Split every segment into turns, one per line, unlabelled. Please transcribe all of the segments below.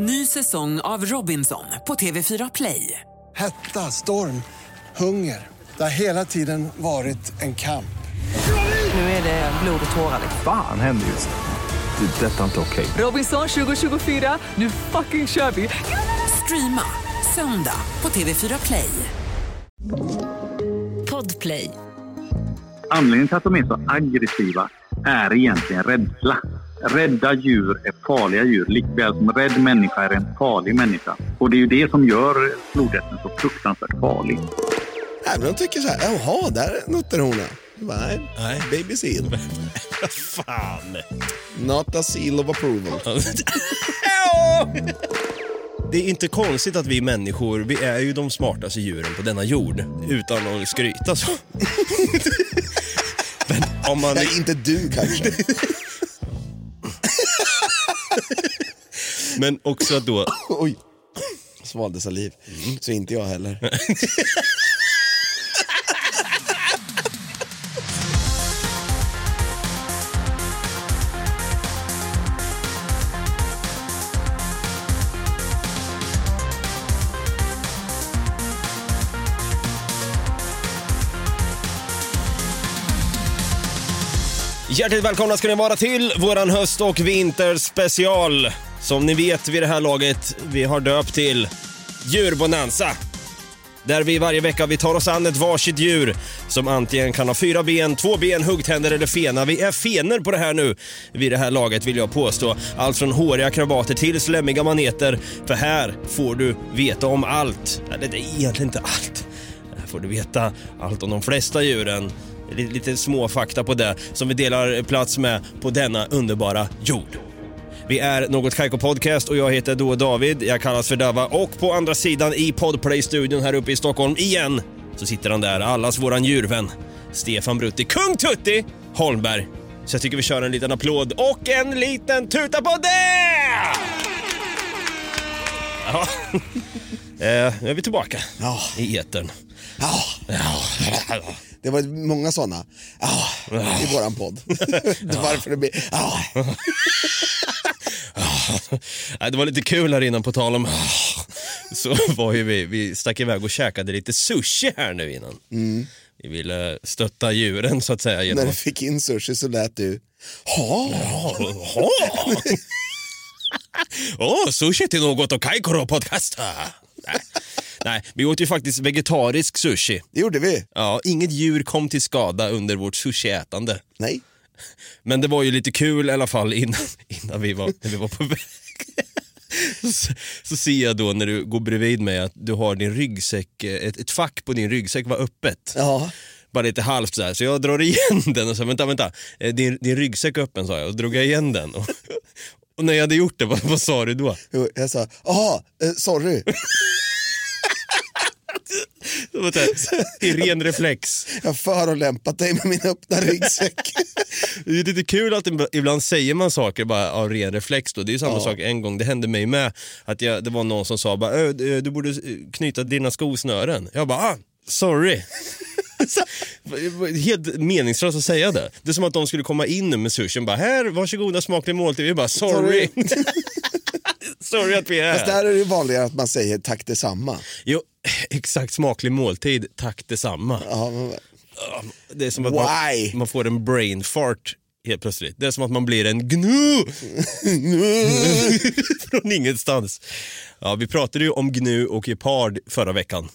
Ny säsong av Robinson på TV4 Play.
Hetta, storm, hunger. Det har hela tiden varit en kamp.
Nu är det blod och tårar.
Fan händer just nu. Det. är Detta är inte okej.
Robinson 2024, nu fucking kör vi! Streama söndag på TV4 Play.
Podplay.
Anledningen till att de är så aggressiva är egentligen rädsla. Rädda djur är farliga djur, likväl som rädd människa är en farlig människa. Och det är ju det som gör flodhästen så fruktansvärt farlig.
Nej, men de tycker så här, jaha, där är nutterhona. Nej,
Nej.
baby seal.
Fan!
Not a seal of approval.
Det är inte konstigt att vi människor, vi är ju de smartaste djuren på denna jord. Utan att skryta så. Men om man...
Nej, inte du kanske.
Men också att då...
Oj, svalde saliv. Så inte jag heller.
Hjärtligt välkomna ska ni vara till våran höst och vinterspecial. Som ni vet vid det här laget, vi har döpt till Djurbonanza. Där vi varje vecka vi tar oss an ett varsitt djur som antingen kan ha fyra ben, två ben, huggtänder eller fena. Vi är fener på det här nu vid det här laget vill jag påstå. Allt från håriga krabater till slemmiga maneter. För här får du veta om allt. Eller det är egentligen inte allt. Här får du veta allt om de flesta djuren. Lite, lite små fakta på det som vi delar plats med på denna underbara jord. Vi är Något Kaiko Podcast och jag heter då David, jag kallas för Dava och på andra sidan i Podplay-studion här uppe i Stockholm igen så sitter han där, allas våran djurvän Stefan Brutti, Kung Tutti Holmberg. Så jag tycker vi kör en liten applåd och en liten tuta på det! Ja. Eh, nu är vi tillbaka
Ja.
i etern.
Ja,
Ja.
Det var många sådana ja, i våran podd. Varför det blir... Ja.
Nej, det var lite kul här innan på tal om så var ju vi, vi stack iväg och käkade lite sushi här nu innan. Vi ville stötta djuren så att säga. Genom
När du fick in sushi så lät du... Ha.
Åh, oh, sushi till något och Kaikoro podcast. Nej. Vi åt ju faktiskt vegetarisk sushi.
Det gjorde vi.
Ja, inget djur kom till skada under vårt sushiätande.
Nej.
Men det var ju lite kul i alla fall innan, innan vi, var, när vi var på väg. Så, så ser jag då när du går bredvid mig att du har din ryggsäck, eh, ett, ett fack på din ryggsäck var öppet.
Ja.
Bara lite halvt så här. så jag drar igen den och sa vänta, vänta, Eh, din, din ryggsäck är öppen sa jag och drog jag igen den. Och, och när jag hade gjort det, vad, vad sa du då?
Jo, Jag sa, jaha, eh, sorry.
Det var så här, I ren reflex.
Jag har förolämpat dig med min öppna ryggsäck.
Det är lite kul att ibland- säger man saker bara av ren reflex. Då. Det är ju samma sak en gång, det hände mig med. Att jag, det var någon som sa bara, "Ö, du borde knyta dina skosnören. Jag bara, ah, sorry. Helt meningslöst att säga det. Det är som att de skulle komma in med sushin bara, här, varsågoda smaklig måltid. Vi bara, sorry. sorry att vi är
Fast där är det vanligare att man säger tack detsamma.
Jo, exakt smaklig måltid, tack detsamma.
Ja, men-
Det är som att
Why?
man, man får en brain fart helt plötsligt. Det är som att man blir en gnu från ingenstans. Ja, vi pratade ju om gnu och gepard förra veckan.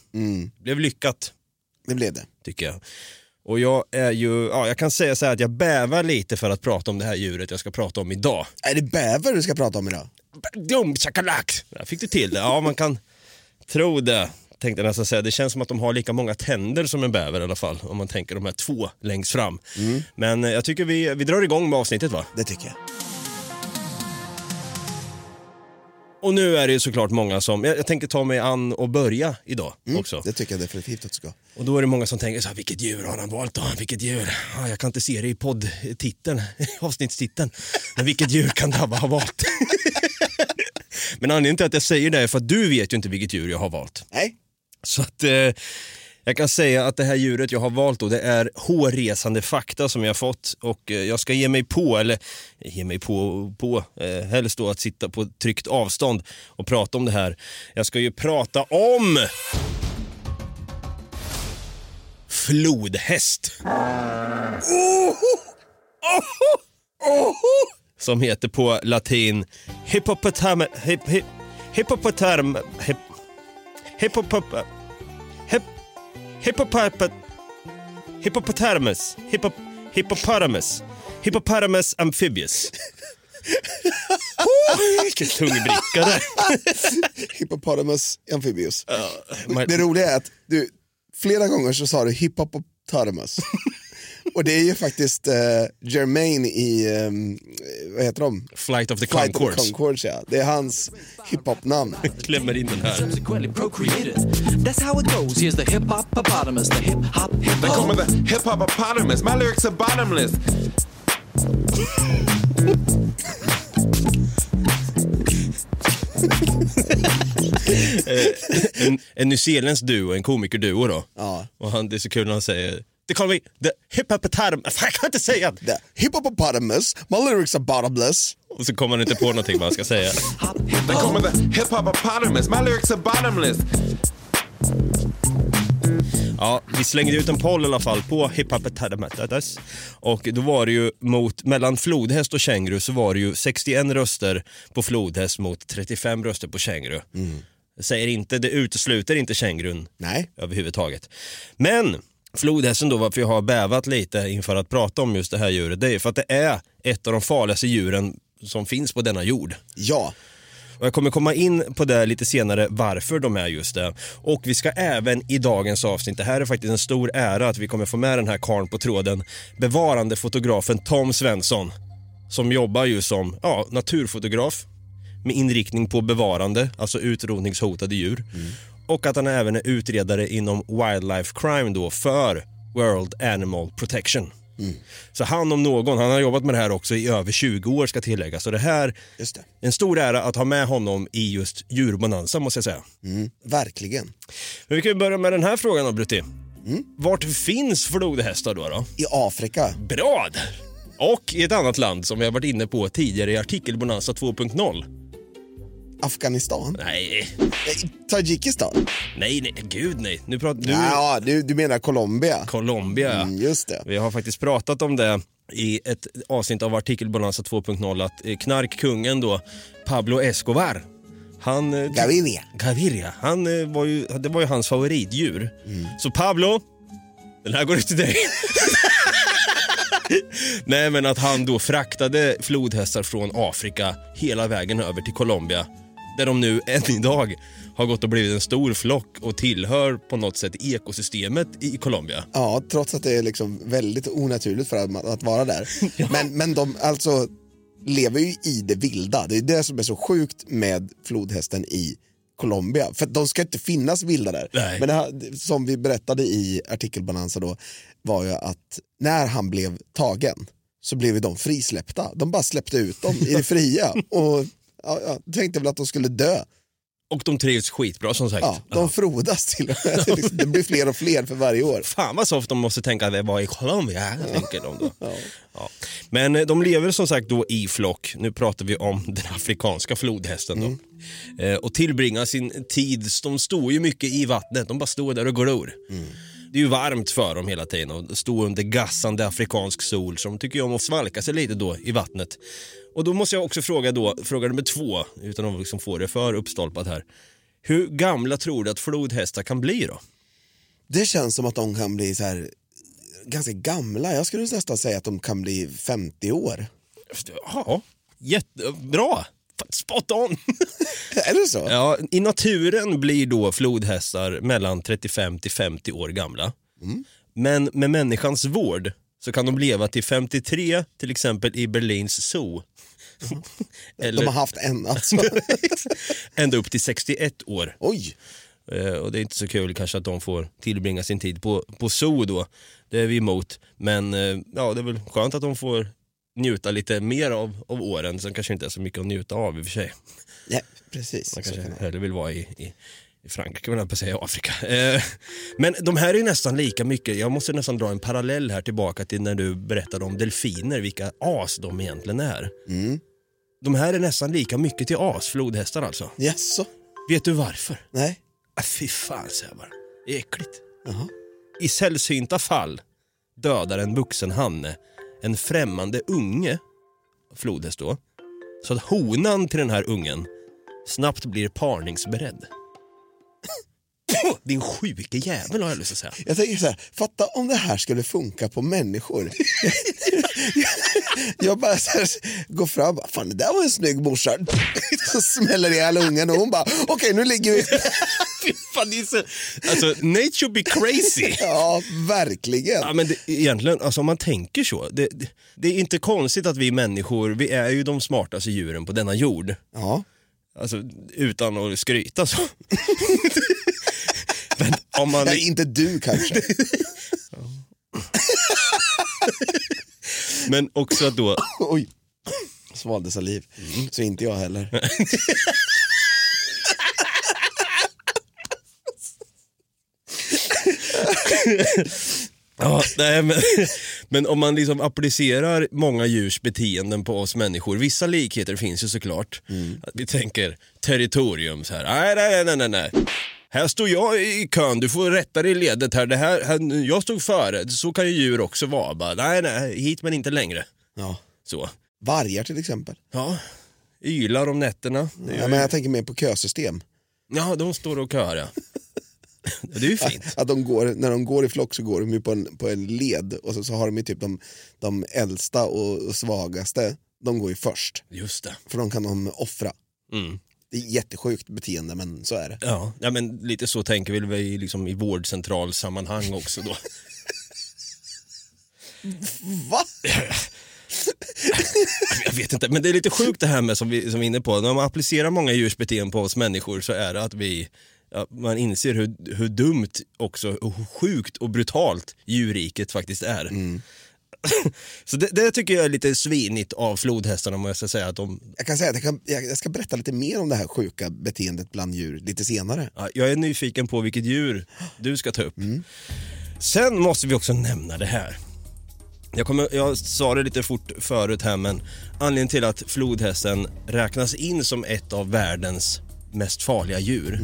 Blev lyckat,
det blev det.
tycker jag. Och jag är ju, ja, jag kan säga så här att jag bävar lite för att prata om det här djuret jag ska prata om idag.
Är det bäver du ska prata om idag?
Dum chakalak! Jag fick du till det? Ja, man kan tro det. Tänkte jag nästan säga. Det känns som att de har lika många tänder som en bäver i alla fall. Om man tänker de här två längst fram. Men eh, jag tycker vi, vi drar igång med avsnittet va?
Det tycker jag.
Och nu är det ju såklart många som, jag, jag tänker ta mig an och börja idag också.
Det tycker jag definitivt att du ska.
Och då är det många som tänker så här, vilket djur har han valt då? Vilket djur? Ah, jag kan inte se det i poddtiteln, avsnittstiteln. Men vilket djur kan Dabba ha valt? Men anledningen till att jag säger det är för att du vet ju inte vilket djur jag har valt.
Nej,
Så att eh, jag kan säga att det här djuret jag har valt då, det är hårresande fakta som jag fått och eh, jag ska ge mig på, eller eh, ge mig på, på eh, helst då att sitta på tryggt avstånd och prata om det här. Jag ska ju prata om flodhäst. Som heter på latin hippopotam... Hip, hip, hippopotam... Hip, hippopop... Hip, hippopopat... Hippopotamus. Hippop, hippopotamus. Hippopotamus amphibious. Oh, vilken tung bricka där.
Hippopotamus amphibius.
man-
Det roliga är att du, flera gånger så sa du hippopotamus. Och det är ju faktiskt eh, Jermaine i, ehm, vad heter de?
Flight of the
Flight of
Conchords.
the Conchords ja. Det är hans hiphop-namn.
Klämmer in den här.
subsequently procreated. That's how it goes. Here's the hip hop the
the hop My lyrics are bottomless.
en, en nyzeeländsk duo, en komikerduo då.
Ja.
Och han, det är så kul när han säger det kallar vi the hippopotamus. Jag kan inte säga det.
The hippopotamus, my lyrics are bottomless.
Och så kommer han inte på någonting vad han ska säga.
They call me the hip hop My lyrics are bottomless.
Ja, vi slängde ut en poll i alla fall på hippopotamus. Och då var det ju mot, mellan flodhäst och känguru så var det ju 61 röster på flodhäst mot 35 röster på känguru. Jag säger inte, det utesluter inte kängurun
Nej.
överhuvudtaget. Men flodhästen då, varför jag har bävat lite inför att prata om just det här djuret, det är för att det är ett av de farligaste djuren som finns på denna jord.
Ja,
Och jag kommer komma in på det lite senare, varför de är just det. Och vi ska även i dagens avsnitt, det här är faktiskt en stor ära att vi kommer få med den här karln på tråden, bevarandefotografen Tom Svensson. Som jobbar ju som ja, naturfotograf med inriktning på bevarande, alltså utrotningshotade djur. Och att han även är utredare inom wildlife crime då för World Animal Protection. Så han om någon, han har jobbat med det här också i över 20 år ska tilläggas. Så det här
just det.
en stor ära att ha med honom i just djurbonanza måste jag säga.
Mm, verkligen.
Men vi kan ju börja med den här frågan då Brutti. Vart finns flodhästar då, då?
I Afrika,
Bra där! Och i ett annat land som vi har varit inne på tidigare i artikelbonanza 2.0.
Afghanistan,
Nej,
Tadzjikistan.
nej, nej, gud nej. Nu pratar du
Ja, du, du menar Colombia.
Colombia.
Mm, just det.
Vi har faktiskt pratat om det i ett avsnitt av artikelbonanza 2.0 att eh, knarkkungen då, Pablo Escobar, han... eh,
Gaviria.
Gaviria, han eh, var ju, det var ju hans favoritdjur. Så Pablo, den här går ut till dig. Nej men att han då fraktade flodhästar från Afrika hela vägen över till Colombia. Där de nu än idag har gått och blivit en stor flock och tillhör på något sätt ekosystemet i Colombia.
Ja, trots att det är liksom väldigt onaturligt för att, att vara där. Men, men de alltså lever ju i det vilda. Det är det som är så sjukt med flodhästen i Colombia. För de ska inte finnas vilda där.
Nej.
Men här, som vi berättade i artikelbalansen då var ju att när han blev tagen så blev de frisläppta. De bara släppte ut dem i det fria och ja, ja, tänkte väl att de skulle dö.
Och de trivs skitbra som sagt.
Ja, de frodas till och med. Det liksom- Det blir fler och fler för varje år.
Fan vad soft de måste tänka att det var i Colombia, tänker de då. Ja. Men eh, de lever som sagt då i flock. Nu pratar vi om den afrikanska flodhästen då. Eh, och tillbringar sin tid, de står ju mycket i vattnet, de bara står där och glor. Det är ju varmt för dem hela tiden och stå under gassande afrikansk sol så de tycker om att svalka sig lite då i vattnet. Och då måste jag också fråga då, fråga nummer två, utan att liksom få det för uppstolpat här. Hur gamla tror du att flodhästar kan bli då?
Det känns som att de kan bli så här ganska gamla. Jag skulle nästan säga att de kan bli 50 år.
Ja, jättebra. Spot on!
Är det så?
ja, I naturen blir då flodhästar mellan 35 till 50 år gamla. Men med människans vård så kan de leva till 53, till exempel i Berlins zoo. Eller
De har haft en alltså.
ända upp till 61 år.
Oj,
Eh, Och det är inte så kul kanske att de får tillbringa sin tid på, på zoo då. Det är vi emot. Men eh, ja, det är väl skönt att de får njuta lite mer av, av åren som kanske inte är så mycket att njuta av i och för sig.
ja, precis.
Man kanske
kan
hellre vill vara i, i, i Frankrike, vill jag på säga, Afrika. Eh, men de här är ju nästan lika mycket, jag måste nästan dra en parallell här tillbaka till när du berättade om delfiner, vilka as de egentligen är. De här är nästan lika mycket till as, flodhästar alltså.
Jaså?
Vet du varför?
Nej?
Ah, fy fan säger jag bara. Det är äckligt.
Jaha.
I sällsynta fall dödar en vuxen hanne en främmande unge, flodhäst då, så att honan till den här ungen snabbt blir parningsberedd. Din sjuke jävel har jag lust att säga.
Jag tänker så här, fatta om det här skulle funka på människor. jag bara så här, går fram och bara, fan det där var en snygg morsa. Så smäller ihjäl ungen och hon bara, okej nu ligger vi.
Fan, det är så... Alltså, nature be crazy.
Ja, verkligen.
Ja, men det, egentligen, alltså om man tänker så, det, det, det är inte konstigt att vi människor, vi är ju de smartaste djuren på denna jord.
Ja.
Alltså utan att skryta så. Men om man...
Nej, inte du kanske.
Men också att då,
Oj. Svalde saliv. Så inte jag heller.
ja, nej, men, men om man liksom applicerar många djurs beteenden på oss människor, vissa likheter finns ju såklart. Att vi tänker territorium så här, nej, nej, nej, nej, nej. Här står jag i kön, du får rätta dig i ledet här. Det här, här. Jag stod före, så kan ju djur också vara. Bara, nej, nej, hit men inte längre.
Ja.
Så.
Vargar till exempel.
Ja, ylar om nätterna.
Ja,
ju-
men jag tänker mer på kösystem.
Ja, de står och köar ja. Det är ju fint.
Att de går, när de går i flock så går de ju på en, på en led och så, så har de ju typ de, de äldsta och, och svagaste, de går ju först.
Just det.
För de kan de offra.
Mm.
Det är jättesjukt beteende men så är det.
Ja, ja, men lite så tänker vi väl i, liksom, i vårdcentralsammanhang också då.
Va?
Jag vet inte, men det är lite sjukt det här med som vi, som vi är inne på. När man applicerar många djurs beteenden på oss människor så är det att vi ja, man inser hur, hur dumt också, och hur sjukt och brutalt djurriket faktiskt är. så det, det tycker jag är lite svinigt av flodhästarna om jag ska säga att de,
Jag kan säga att jag, kan, jag ska berätta lite mer om det här sjuka beteendet bland djur lite senare.
ja, jag är nyfiken på vilket djur du ska ta upp. Sen måste vi också nämna det här. Jag, kommer, jag sa det lite fort förut här men anledningen till att flodhästen räknas in som ett av världens mest farliga djur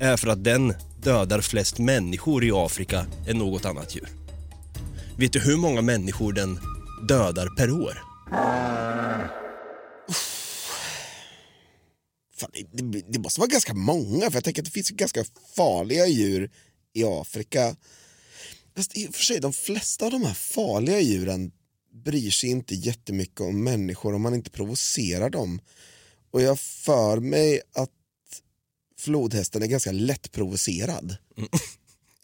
är för att den dödar flest människor i Afrika än något annat djur. Vet du hur många människor den dödar per år?
Fan, det, det, måste vara ganska många för jag tänker att det finns ganska farliga djur i Afrika. Fast i och för sig, de flesta av de här farliga djuren bryr sig inte jättemycket om människor om man inte provocerar dem. Och jag för mig att flodhästen är ganska lättprovocerad. Mm.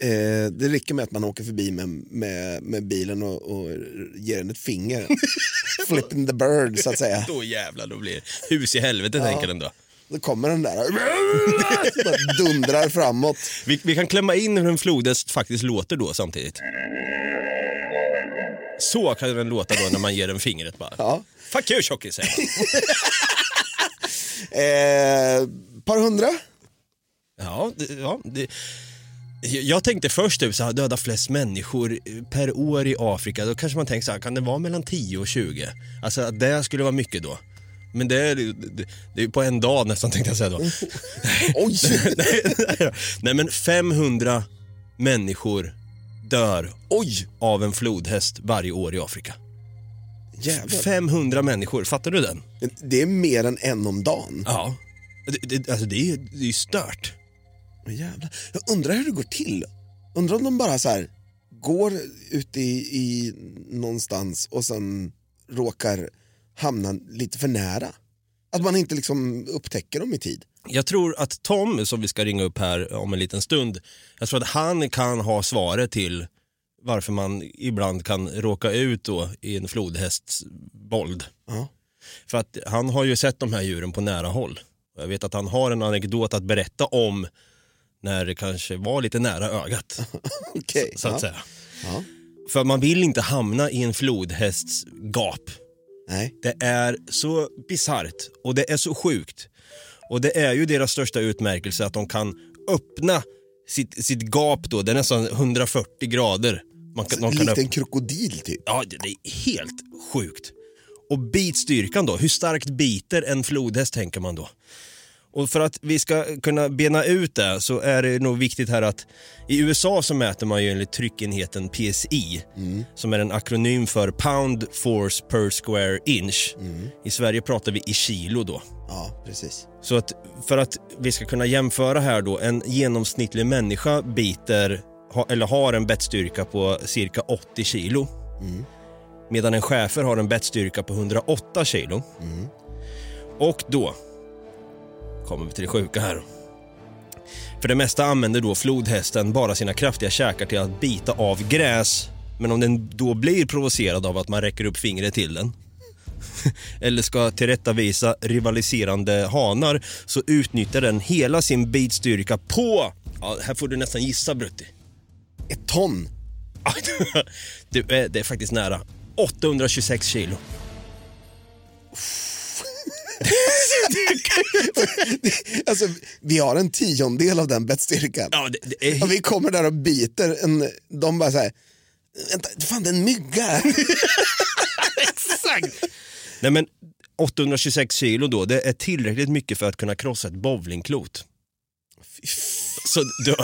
Eh, det räcker med att man åker förbi med, med, med bilen och, och ger den ett finger. Flipping the bird så att säga.
Då jävlar, då blir det hus i helvete tänker den då.
Då kommer den där bara dundrar framåt.
Vi, vi kan klämma in hur en flodhäst faktiskt låter då samtidigt. Så kan den låta då när man ger den fingret bara.
Ja.
Fuck you tjockis säger man.
Eh, par hundra?
Ja, det, ja det, jag tänkte först typ så här, döda flest människor per år i Afrika. Då kanske man tänker så här, kan det vara mellan 10 och 20? Alltså att det skulle vara mycket då. Men det är, det, det är på en dag nästan tänkte jag säga då.
Oj!
nej, nej, nej men 500 människor dör
Oj!
av en flodhäst varje år i Afrika.
Jävlar.
500 människor, fattar du den?
Det är mer än en om dagen.
Ja. Det, det, alltså det är det är ju stört.
Men jävlar. Jag undrar hur det går till. Undrar om de bara så här går ut i, i någonstans och sen råkar hamna lite för nära. Att man inte liksom upptäcker dem i tid.
Jag tror att Tom, som vi ska ringa upp här om en liten stund, jag tror att han kan ha svaret till varför man ibland kan råka ut då i en flodhästs våld.
Ja.
För att han har ju sett de här djuren på nära håll. Jag vet att han har en anekdot att berätta om när det kanske var lite nära ögat.
Okej.
så att
ja.
säga.
Ja.
För man vill inte hamna i en flodhästs gap.
Nej.
Det är så bisarrt och det är så sjukt. Och det är ju deras största utmärkelse att de kan öppna sitt, sitt gap då, det är nästan 140 grader. Man kan, de kan
Likt
öppna.
en krokodil typ.
Ja, det det är helt sjukt. Och bitstyrkan då, hur starkt biter en flodhäst tänker man då? Och för att vi ska kunna bena ut det så är det nog viktigt här att i USA så mäter man ju enligt tryckenheten PSI som är en akronym för pound force per square inch. I Sverige pratar vi i kilo då.
Ja, precis.
Så att för att vi ska kunna jämföra här då, en genomsnittlig människa biter eller har en bettstyrka på cirka 80 kilo. Medan en schäfer har en bettstyrka på 108 kilo. Och då kommer vi till det sjuka här. För det mesta använder då flodhästen bara sina kraftiga käkar till att bita av gräs. Men om den då blir provocerad av att man räcker upp fingret till den eller ska tillrättavisa rivaliserande hanar så utnyttjar den hela sin bitstyrka på, ja, här får du nästan gissa Brutti.
Ett ton.
det, är, det är faktiskt nära. 826 kilo.
Alltså, vi har en tiondel av den bettstyrkan.
Ja, det, det är
Och vi kommer där och biter en, de bara såhär, vänta, fan det är en mygga här.
Exakt! Nej men 826 kilo då, det är tillräckligt mycket för att kunna krossa ett bowlingklot. Så du,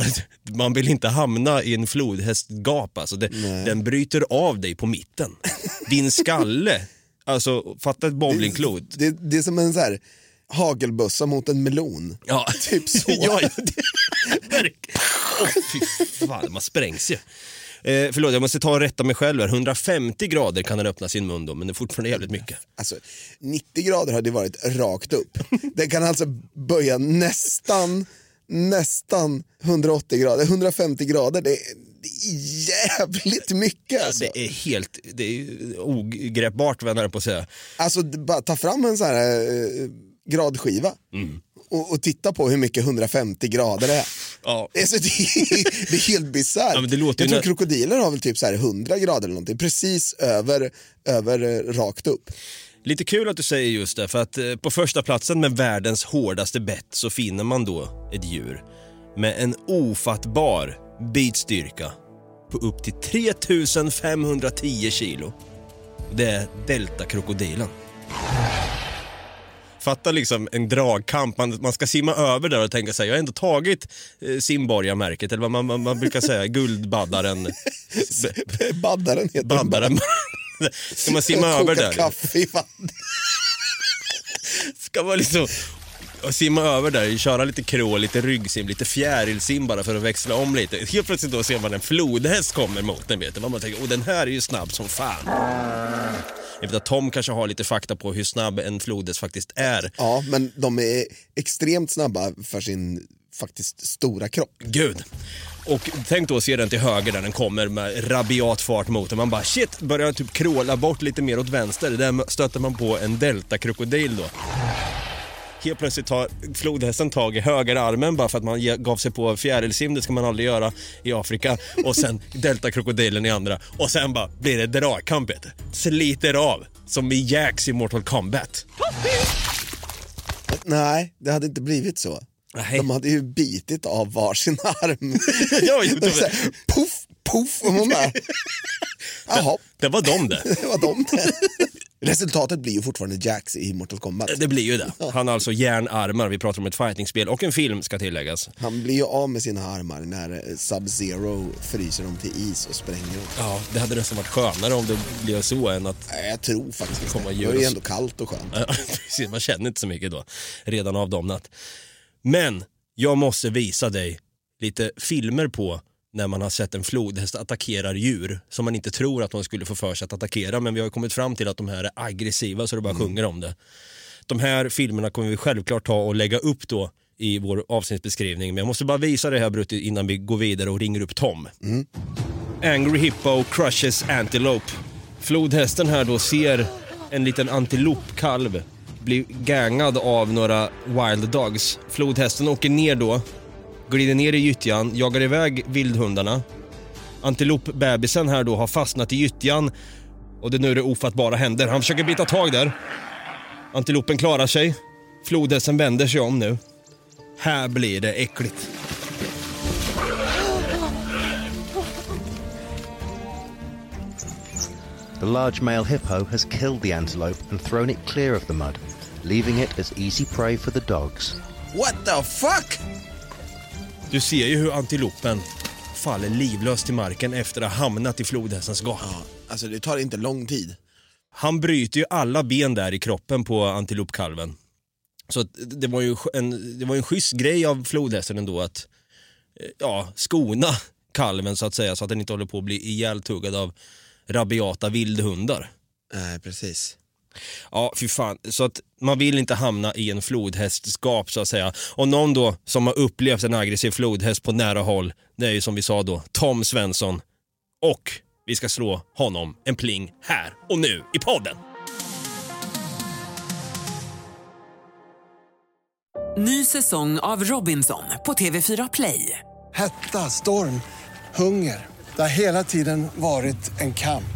man vill inte hamna i en flodhästgap alltså. Det, den bryter av dig på mitten. Din skalle, alltså fatta ett bowlingklot.
Det, det är som en så här hagelbössa mot en melon.
Ja,
Typ så.
ja, ja, det, verkligen. Åh, fy fan, man sprängs ju. Eh, förlåt, jag måste ta och rätta mig själv här. 150 grader kan den öppna sin mun då, men det är fortfarande jävligt mycket.
Alltså, 90 grader hade varit rakt upp. Den kan alltså böja nästan, nästan 180 grader. 150 grader, det är, det är jävligt mycket alltså.
Det är helt det är ogreppbart, vad jag på att säga.
Alltså bara ta fram en sån här eh, gradskiva
Mm.
och, och titta på hur mycket 150 grader är.
Ja.
Alltså, det, är, det är helt bisarrt.
Ja,
Jag tror
när-
krokodiler har väl typ så här 100 grader eller någonting, precis över, över eh, rakt upp.
Lite kul att du säger just det, för att eh, på första platsen med världens hårdaste bett så finner man då ett djur med en ofattbar bitstyrka på upp till 3510 kilo. Det är deltakrokodilen. Fatta liksom en dragkamp, man, man ska simma över där och tänka sig jag har ändå tagit eh, simborgarmärket, eller vad man, man, man brukar säga, guldbaddaren.
Baddaren heter.
Baddaren. Ska man simma över där?
kaffe i.
Ska man liksom simma över där, köra lite krå, lite ryggsim, lite fjärilsim bara för att växla om lite. Helt plötsligt då ser man en flodhäst kommer mot den vet du. Man tänker, åh den här är ju snabb som fan. Jag vet att Tom kanske har lite fakta på hur snabb en flodhäst faktiskt är.
Ja, men de är extremt snabba för sin faktiskt stora kropp.
Gud. Och tänk då att se den till höger där den kommer med rabiat fart mot den. Man bara shit, börjar typ kråla bort lite mer åt vänster. Där stöter man på en deltakrokodil då. Helt plötsligt tar flodhästen tag i högerarmen bara för att man gav sig på fjärilsim, det ska man aldrig göra i Afrika. Och sen deltakrokodilen i andra. Och sen bara blir det dragkamp. Sliter av, som i Jax i Mortal Kombat.
Nej, det hade inte blivit så.
Nej.
De hade ju bitit av varsin arm.
Ja, jo,
så här, puff, puff, och man bara... Jaha,
Det var de det.
det var de det. Resultatet blir ju fortfarande Jax i Mortal Kombat.
Det blir ju det. Han har alltså järnarmar, vi pratar om ett fightingspel och en film ska tilläggas.
Han blir ju av med sina armar när Sub-Zero fryser dem till is och spränger dem.
Ja, det hade nästan varit skönare om det blev så än att
Jag tror faktiskt det. Det är ju ändå kallt och skönt.
Precis, man känner inte så mycket då, redan avdomnat. Men jag måste visa dig lite filmer på när man har sett en flodhäst attackerar djur som man inte tror att man skulle få för sig att attackera. Men vi har kommit fram till att de här är aggressiva så det bara sjunger om det. De här filmerna kommer vi självklart ta och lägga upp då i vår avsnittsbeskrivning. Men jag måste bara visa det här Brutti innan vi går vidare och ringer upp Tom. Angry Hippo crushes antelope. Flodhästen här då ser en liten antilopkalv bli gangad av några wild dogs. Flodhästen åker ner då, glider ner i gyttjan, jagar iväg vildhundarna. Antilopbebisen här då har fastnat i gyttjan och det nu är det ofattbara händer. Han försöker bita tag där. Antilopen klarar sig. Flodhästen vänder sig om nu. Här blir det äckligt.
The large male hippo has killed the antelope and thrown it clear of the mud, leaving it as easy prey for the dogs.
What the fuck?
Du ser ju hur antilopen faller livlös till marken efter att ha hamnat i flodhästens gap.
Ja, alltså det tar inte lång tid.
Han bryter ju alla ben där i kroppen på antilopkalven. Så det var ju en, det var en schysst grej av flodhästen ändå att eh, ja, skona kalven så att säga så att den inte håller på att bli ihjältuggad av rabiata vildhundar.
Nej, precis.
Ja, fy fan. Så att man vill inte hamna i en flodhästskap så att säga. Och någon då som har upplevt en aggressiv flodhäst på nära håll, det är ju som vi sa då, Tom Svensson. Och vi ska slå honom en pling här och nu i podden.
Ny säsong av Robinson på TV4 Play.
Hetta, storm, hunger. Det har hela tiden varit en kamp.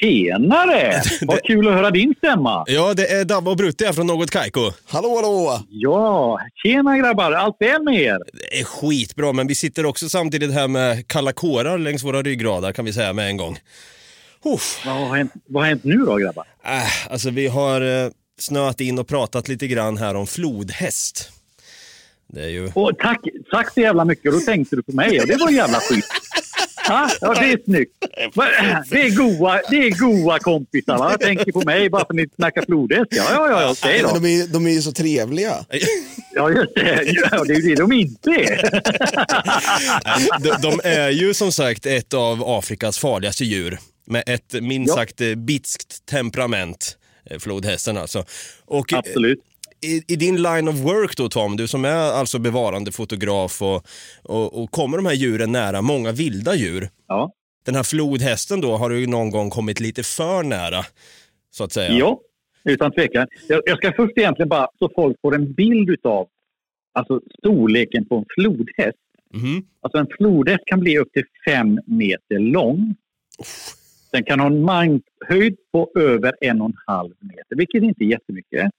Tjenare! Vad kul att höra din stämma.
Ja, det är Dabba och Brutte här från Något Kaiko.
Hallå, hallå!
Ja, tjena grabbar. Allt väl med er?
Det är skitbra, men vi sitter också samtidigt här med kalla kårar längs våra ryggradar kan vi säga med en gång. Uff.
Vad har hänt, vad har hänt nu då grabbar?
Äh, alltså vi har eh, snöat in och pratat lite grann här om flodhäst. Det är ju...
Och tack, tack så jävla mycket. Då tänkte du på mig och det var jävla schysst. Ja, ja, det är snyggt. Det är goa, det är goa kompisar. Va? Jag tänker på mig bara för att ni snackar flodhäst. Ja, ja, ja, okej
Men
då.
de, är, de är ju så trevliga.
Ja, just det. Ja, det är ju det de inte är.
de, de är ju som sagt ett av Afrikas farligaste djur med ett minst
Ja.
sagt eh, bitskt temperament, eh, flodhästen alltså. Och, eh,
Absolut.
I, I din line of work då Tom, du som är alltså bevarande fotograf och, och, och kommer de här djuren nära, många vilda djur.
Ja.
Den här flodhästen då har du någon gång kommit lite för nära, så att säga.
Ja, utan tvekan. Jag, jag ska först egentligen bara så folk får en bild utav alltså, storleken på en flodhäst.
Mhm.
Alltså en flodhäst kan bli upp till fem meter lång. Den kan ha en mankhöjd på över en och en halv meter, vilket inte är jättemycket.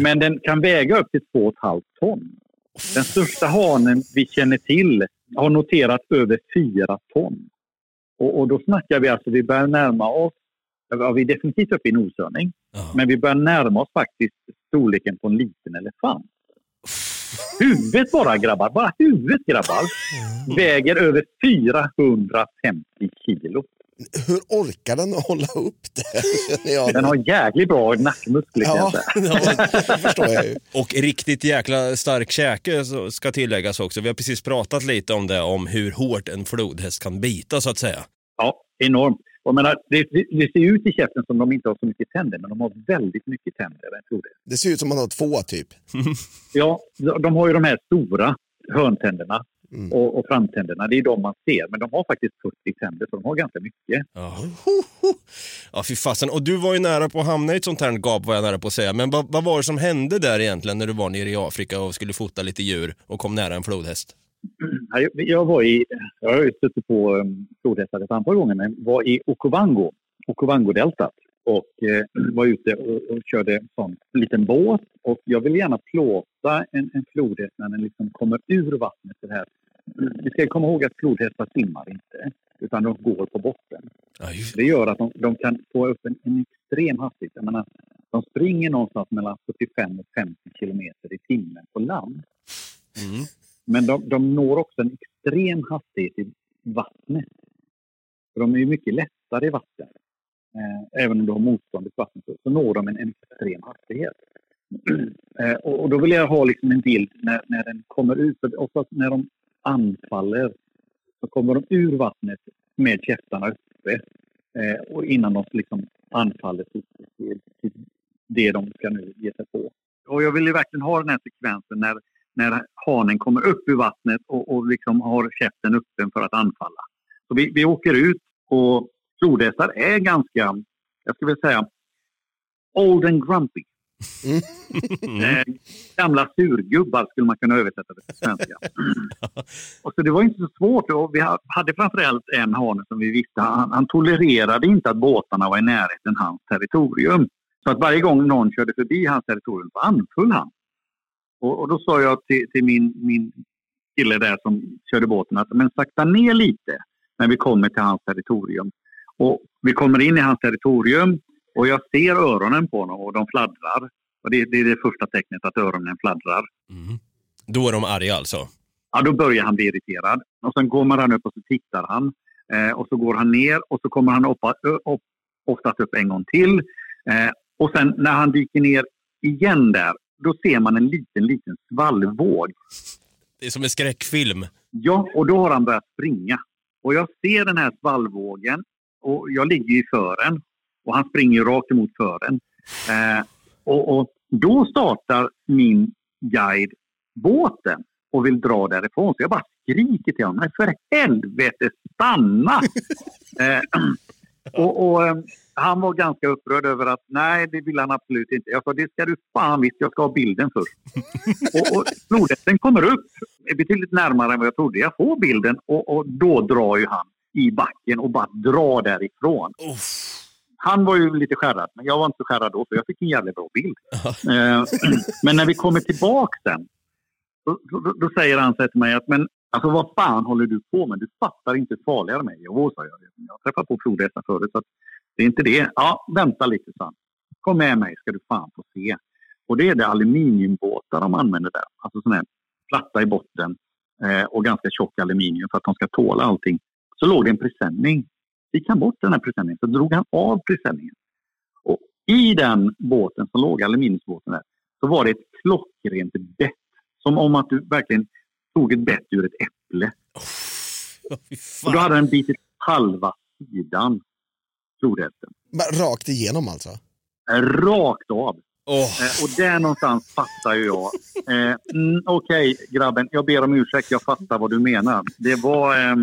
Men den kan väga upp till två och ett halvt ton. Den största hanen vi känner till har noterat över fyra ton. Och, och då snackar vi alltså, vi börjar närma oss, ja, vi är definitivt uppe i noshörning, men vi börjar närma oss faktiskt storleken på en liten elefant. Huvudet bara grabbar, bara huvudet grabbar, väger över 450 kilo.
Hur orkar den att hålla upp det?
Den har jäkligt bra nackmuskler
Ja,
säga.
det förstår jag ju.
Och riktigt jäkla stark käke ska tilläggas också. Vi har precis pratat lite om det, om hur hårt en flodhäst kan bita så att säga.
Ja, enormt. Och Jag menar, det, det, ser ut i käften som de inte har så mycket tänder, men de har väldigt mycket tänder. Jag tror det.
Det ser ut som man har två typ.
Ja, de de har ju de här stora hörntänderna och, och framtänderna. Det är de man ser, men de har faktiskt 40 tänder, så de har ganska mycket.
Ja, ja fy fasen. Och du var ju nära på att hamna i ett sånt här gap var jag nära på att säga. Men vad, vad var det som hände där egentligen när du var nere i Afrika och skulle fota lite djur och kom nära en flodhäst?
Ja, Jag, var i, jag har stött på um, flodhästar ett antal gånger, men var i Okovango, Okovango-deltat och eh, var ute och, körde en sån liten båt. Och jag vill gärna plåta en, en flodhäst när den liksom kommer ur vattnet. Det här. Vi ska komma ihåg att flodhästar simmar inte, utan de går på botten. Det gör att de, de kan få upp en, en extrem hastighet. Jag menar, de springer någonstans mellan 45 och 50 kilometer i timmen på land. Men de, de når också en extrem hastighet i vattnet. För de är ju mycket lättare i vatten. Eh, även om du har motstånd i vatten så, så når de en, en extrem hastighet. eh, och, och då vill jag ha liksom en bild när, när den kommer ut. För oftast när de anfaller så kommer de ur vattnet med käftarna uppe. Eh, och innan de liksom anfaller till, till, till det de ska nu ge sig på. Och jag vill verkligen ha den här sekvensen när, när hanen kommer upp ur vattnet och, och liksom har käften öppen för att anfalla. Så vi, vi åker ut och flodhästar är ganska, jag skulle vilja säga, old and grumpy. Eh, gamla surgubbar skulle man kunna översätta det till svenska. och så det var inte så svårt. Och vi hade framförallt en hane som vi visste, han, han tolererade inte att båtarna var i närheten hans territorium. Så att varje gång någon körde förbi hans territorium så anföll han. Och, och då sa jag till, till, min, min kille där som körde båten att men sakta ner lite när vi kommer till hans territorium. Och vi kommer in i hans territorium och jag ser öronen på honom och de fladdrar. Och det, det är det första tecknet att öronen fladdrar.
Mm. Då är de arga alltså?
Ja, då börjar han bli irriterad. Och sen går han upp och så tittar han. Eh, och så går han ner och så kommer han upp, upp, oftast upp en gång till. Eh, och sen när han dyker ner igen där, då ser man en liten, liten svallvåg.
Det är som en skräckfilm.
Ja, och då har han börjat springa. Och jag ser den här svallvågen och jag ligger i fören och han springer rakt emot fören. Eh, och, och, då startar min guide båten och vill dra därifrån. Så jag bara skriker till honom, men för helvete stanna! eh, och, och eh, han var ganska upprörd över att nej, det vill han absolut inte. Jag sa, det ska du fan visst, jag ska ha bilden först. och, och flodhästen kommer upp betydligt närmare än vad jag trodde. Jag får bilden och, och då drar ju han i backen och bara drar därifrån.
Uff.
Han var ju lite skärrad, men jag var inte så skärrad då, så jag fick en jävligt bra bild. eh, men när vi kommer tillbaka sen, då, då, då, säger han så till mig att men alltså vad fan håller du på med? Du fattar inte hur farligare de är. Jo, sa jag. Jag har träffat på flodhästar förut, så det är inte det. Ja, vänta lite, sa Kom med mig ska du fan få se. Och det är det aluminiumbåtar de använder där. Alltså sådana här platta i botten eh, och ganska tjock aluminium för att de ska tåla allting. Så låg det en presenning gick han bort den här presenningen så drog han av presenningen. Och i den båten som låg, aluminiumsbåten där, så var det ett klockrent bett. Som om att du verkligen tog ett bett ur ett äpple.
Oh,
och då hade den bitit halva sidan, flodhästen.
Rakt igenom alltså?
Rakt av.
Oh.
Eh, och där någonstans fattar ju jag. Eh, mm, Okej okay, grabben, jag ber om ursäkt, jag fattar vad du menar. Det var eh,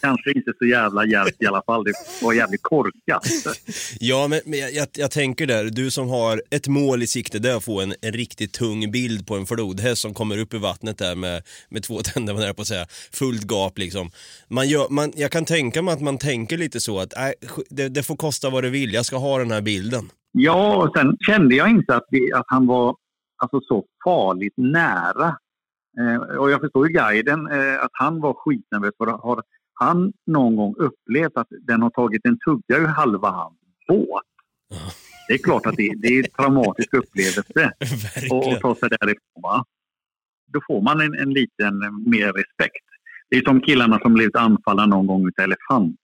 kanske inte så jävla hjälpt i alla fall. Det var jävligt korkat.
Ja, men, men jag, jag, tänker där, du som har ett mål i sikte, det är att få en, en riktigt tung bild på en flodhäst som kommer upp i vattnet där med, med två tänder, man är på att säga, fullt gap liksom. Man gör, man, jag kan tänka mig att man tänker lite så att äh, det, det får kosta vad det vill, jag ska ha den här bilden.
Ja, och sen kände jag inte att, vi, att han var alltså, så farligt nära. Eh, och jag förstår ju guiden, eh, att han var skitnervös. För har han någon gång upplevt att den har tagit en tugga ur halva hans båt? Det är klart att det, det är en traumatisk upplevelse att ta sig därifrån. Va? Då får man en, en liten mer respekt. Det är som killarna som blivit anfallna någon gång av elefant.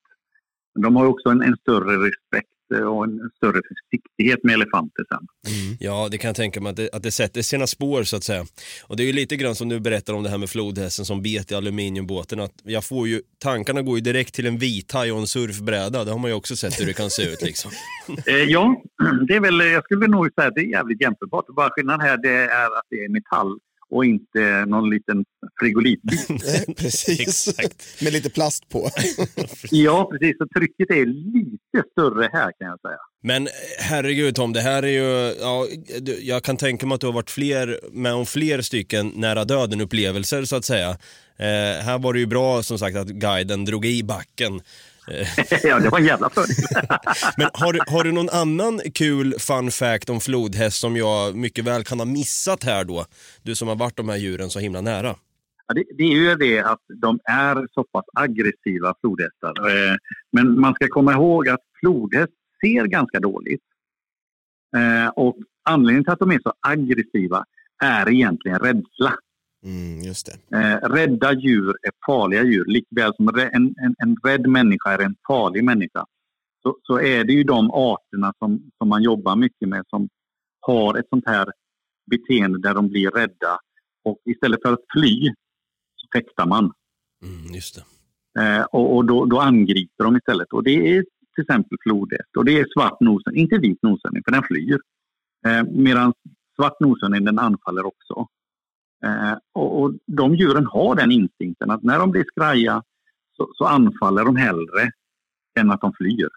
De har också en, en större respekt och en större försiktighet med elefanter sen.
Mm. Ja, det kan jag tänka mig att det, att det sätter sina spår så att säga. Och det är ju lite grann som du berättar om det här med flodhästen som bet i aluminiumbåten. Att jag får ju, tankarna går ju direkt till en vithaj och en surfbräda. Det har man ju också sett hur det kan se ut liksom.
eh, ja, det är väl, jag skulle nog säga att det är jävligt jämförbart. Bara skillnaden här det är att det är metall och inte någon liten frigolitbit.
precis, med lite plast på.
ja, precis. Så trycket är lite större här kan jag säga.
Men herregud Tom, det här är ju, ja, jag kan tänka mig att du har varit fler, med om fler stycken nära döden-upplevelser så att säga. Eh, här var det ju bra som sagt att guiden drog i backen.
ja, det var en jävla fördel.
Men har har du någon annan kul fun fact om flodhäst som jag mycket väl kan ha missat här då? Du som har varit de här djuren så himla nära.
Ja, det, det, är ju det att de är så pass aggressiva flodhästar. Eh, men man ska komma ihåg att flodhäst ser ganska dåligt. Eh, och anledningen till att de är så aggressiva är egentligen rädsla.
Mm, just det.
Eh, rädda djur är farliga djur. Likväl som en, en, en rädd människa är en farlig människa. Så, så är det ju de arterna som, som man jobbar mycket med som har ett sånt här beteende där de blir rädda. Och istället för att fly så fäktar man.
Mm, just det.
Eh, och och då, då angriper de istället. Och det är till exempel flodhäst. Och det är svart nosen, inte vit noshörning, för den flyr. Eh, Medan svart noshörning den anfaller också. Eh, och, och de djuren har den instinkten att när de blir skraja så, så anfaller de hellre än att de flyr.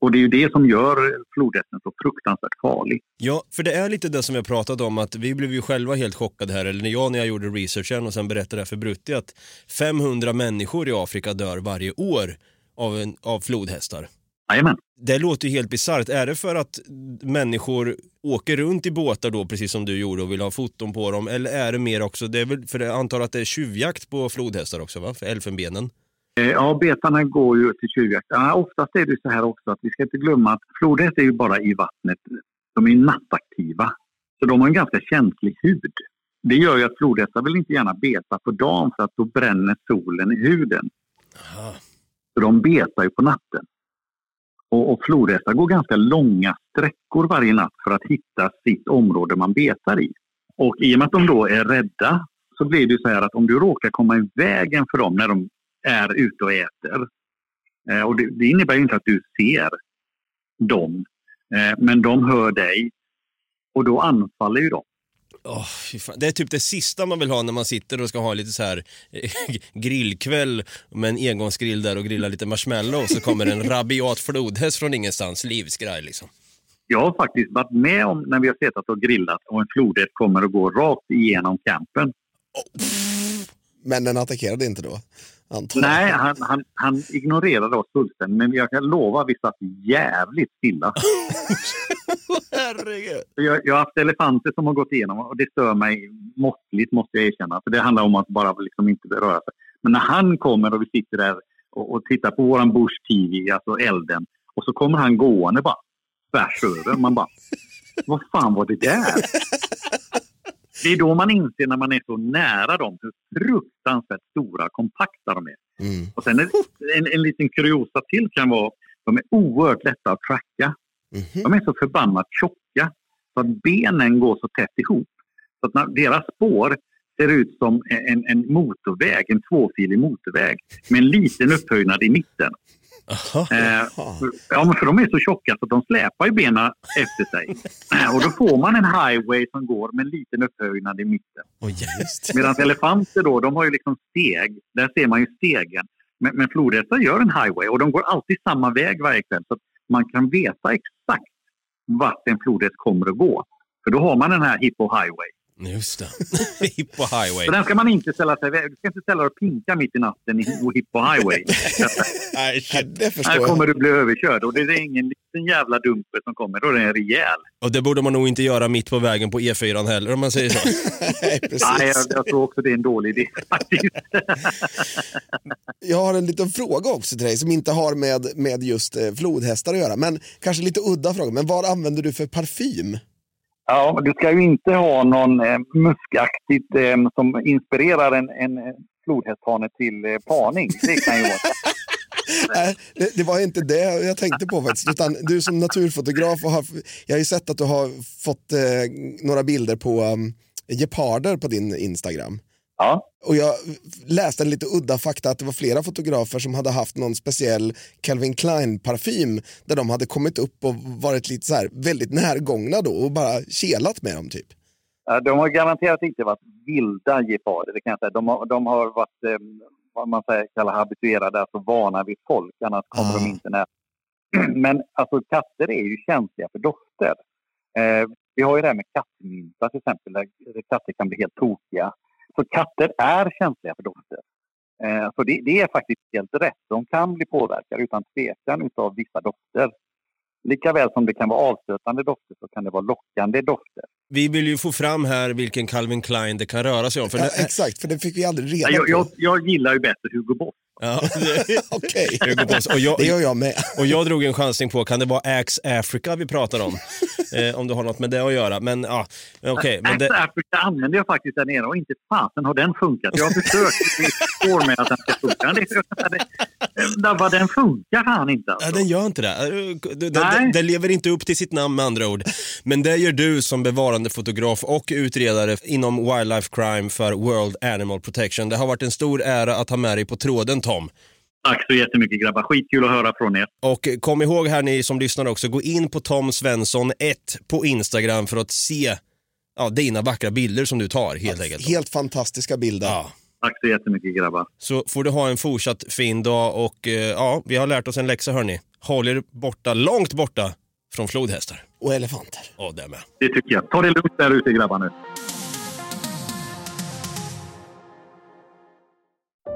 Och det är ju det som gör flodhästen så fruktansvärt farlig.
Ja, för det är lite det som jag pratat om att vi blev ju själva helt chockade här, eller när jag när jag gjorde researchen och sen berättade det här för Brutti att 500 människor i Afrika dör varje år av, en, av flodhästar.
Jajamän.
Det låter ju helt bisarrt. Är det för att människor åker runt i båtar då, precis som du gjorde och vill ha foton på dem? Eller är det mer också, det är väl, för jag antar att det är tjuvjakt på flodhästar också va? För elfenbenen?
Eh, Ja, betarna går ju till tjuvjakt. Ja, oftast är det så här också att vi ska inte glömma att flodhäst är ju bara i vattnet. De är nattaktiva. Så de har en ganska känslig hud. Det gör ju att flodhästar vill inte gärna beta på dagen för att då bränner solen i huden. Så de betar ju på natten. Och, och flodhästar går ganska långa sträckor varje natt för att hitta sitt område man betar i. Och i och med att de då är rädda så blir det ju så här att om du råkar komma i vägen för dem när de är ute och äter. Eh, och det, det innebär ju inte att du ser dem, eh, men de hör dig och då anfaller ju de.
Fan. Det är typ det sista man vill ha när man sitter och ska ha lite så här eh, grillkväll med en engångsgrill där och grilla lite marshmallow så kommer en rabiat flodhäst från ingenstans, livsgrej liksom.
Jag har faktiskt varit med om när vi har suttit och grillat och en flodhäst kommer och går rakt igenom campen.
Men den attackerade inte då? Antar jag.
Nej, han, han, han ignorerade oss fullständigt, men jag kan lova att vi satt jävligt stilla.
Herregud.
Jag, jag har haft elefanter som har gått igenom och det stör mig måttligt måste jag erkänna. För det handlar om att bara liksom inte röra sig. Men när han kommer och vi sitter där och, och tittar på våran Bush TV, alltså elden. Och så kommer han gående bara tvärs över. Man bara, vad fan var det där? Det är då man inser när man är så nära dem hur fruktansvärt stora och kompakta de är. Och sen en, en, en liten kuriosa till kan vara de är oerhört lätta att tracka. De är så förbannat tjocka så att benen går så tätt ihop. Så att när deras spår ser ut som en, en motorväg, en tvåfilig motorväg med en liten upphöjnad i mitten. Eh, ja, men för de är så tjocka så att de släpar ju benen efter sig. Eh, Och då får man en highway som går med en liten upphöjnad i mitten. Medan elefanter då, de har ju liksom steg. Där ser man ju stegen. Men, men flodhästar gör en highway och de går alltid samma väg varje kväll. Så man kan veta vart den flodhäst kommer att gå. För då har man den här Hippo Highway.
Just det. Hippo highway.
Så den ska man inte ställa sig Du ska inte ställa dig och pinka mitt i natten i Hippo Highway.
Nej,
det förstår
Här
jag.
kommer du bli överkörd och det är ingen liten jävla dumper som kommer, då är det en rejäl.
Och det borde man nog inte göra mitt på vägen på E4 heller om man säger så.
Nej, precis.
Nej, jag, jag tror också det är en dålig idé faktiskt.
Jag har en liten fråga också till dig som inte har med, med just eh, flodhästar att göra. Men kanske lite udda fråga. Men vad använder du för parfym?
Ja, du ska ju inte ha någon eh, muskaktigt eh, som inspirerar en, en eh, flodhästhane till eh, parning. Det kan ju vara.
Nej, det, det var inte det jag tänkte på faktiskt. Utan du som naturfotograf, och har, jag har ju sett att du har fått eh, några bilder på um, geparder på din Instagram.
Ja.
Och jag läste en lite udda fakta att det var flera fotografer som hade haft någon speciell Calvin Klein-parfym där de hade kommit upp och varit lite så här väldigt närgångna då och bara kelat med dem typ.
De har garanterat inte varit vilda geparder, det kan jag säga. De har, de har varit eh, vad man säger, kallar habituerade, alltså vana vid folk, annars kommer de inte nära. Men alltså katter är ju känsliga för dofter. Eh, vi har ju det här med kattmynta till exempel, där katter kan bli helt tokiga. Så katter är känsliga för dofter. Eh, så det, det är faktiskt helt rätt. De kan bli påverkade utan tvekan utav vissa dofter. Likaväl som det kan vara avstötande dofter så kan det vara lockande dofter.
Vi vill ju få fram här vilken Calvin Klein det kan röra sig om. För
Ja,
det-
exakt, för det fick vi aldrig reda
Ja, jag, jag,
på.
jag gillar ju bättre Hugo Boss.
Ja,
Okej, det gör jag med.
och jag drog en chansning på, kan det vara Axe Africa vi pratar om? eh, om du har något med det att göra. Men ja, okej. men
Act
det,
Africa använder jag faktiskt där nere och inte fasen har den funkat. Jag har försökt i år med att den ska funka. Det, det, det, den funkar fan inte. Alltså.
Ja, den gör inte det. Eh, Den,
Nej.
den, den lever inte upp till sitt namn med andra ord. Men det gör du som bevarande fotograf och utredare inom Wildlife Crime för World Animal Protection. Det har varit en stor ära att ha med dig på tråden Tom.
Tack så jättemycket grabbar. Skitkul att höra från er.
Och kom ihåg här ni som lyssnar också, gå in på Tom Svensson 1 på Instagram för att se ja, dina vackra bilder som du tar helt enkelt.
Helt fantastiska bilder.
Tack så jättemycket grabbar.
Så får du ha en fortsatt fin dag och eh, ja, vi har lärt oss en läxa hörni. Håll er borta, långt borta från flodhästar.
Och elefanter.
Och det med.
Det tycker jag. Ta det lugnt där ute grabbar nu.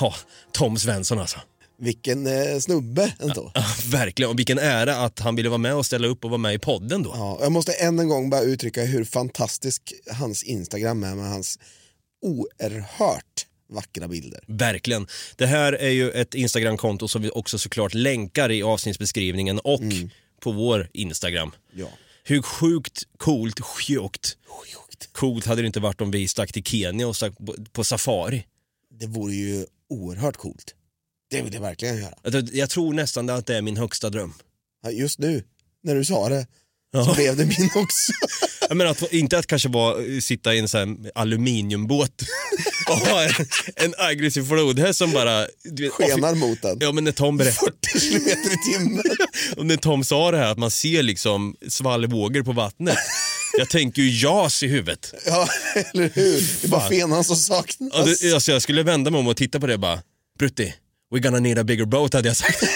Ja, Tom Svensson alltså.
Vilken eh, snubbe ändå.
Ja, verkligen, och vilken ära att han ville vara med och ställa upp och vara med i podden då.
Ja, jag måste än en gång bara uttrycka hur fantastisk hans Instagram är med hans oerhört vackra bilder.
Verkligen. Det här är ju ett Instagramkonto som vi också såklart länkar i avsnittsbeskrivningen och på vår Instagram.
Ja.
Hur sjukt coolt, sjukt, coolt hade det inte varit om vi stack till Kenya och stack på, på safari.
Det vore ju oerhört coolt. Det vill jag verkligen göra.
Jag, jag tror nästan att det är min högsta dröm.
Ja, Just nu, när du sa det, så
Ja.
blev det min också.
Jag menar att, inte att kanske vara, sitta i en sån aluminiumbåt och ha en, en aggressiv flodhäst som bara... Du vet,
Skenar mot den.
Ja men när Tom berättade...
40 kilometer i timmen.
Och när Tom sa det här att man ser liksom svallvågor på vattnet. Jag tänker ju jas i huvudet.
Ja, eller hur? Det är bara fenan som saknas.
Ja, det, alltså jag skulle vända mig om och titta på det och bara, Brutti, we're gonna need a bigger boat hade jag sagt.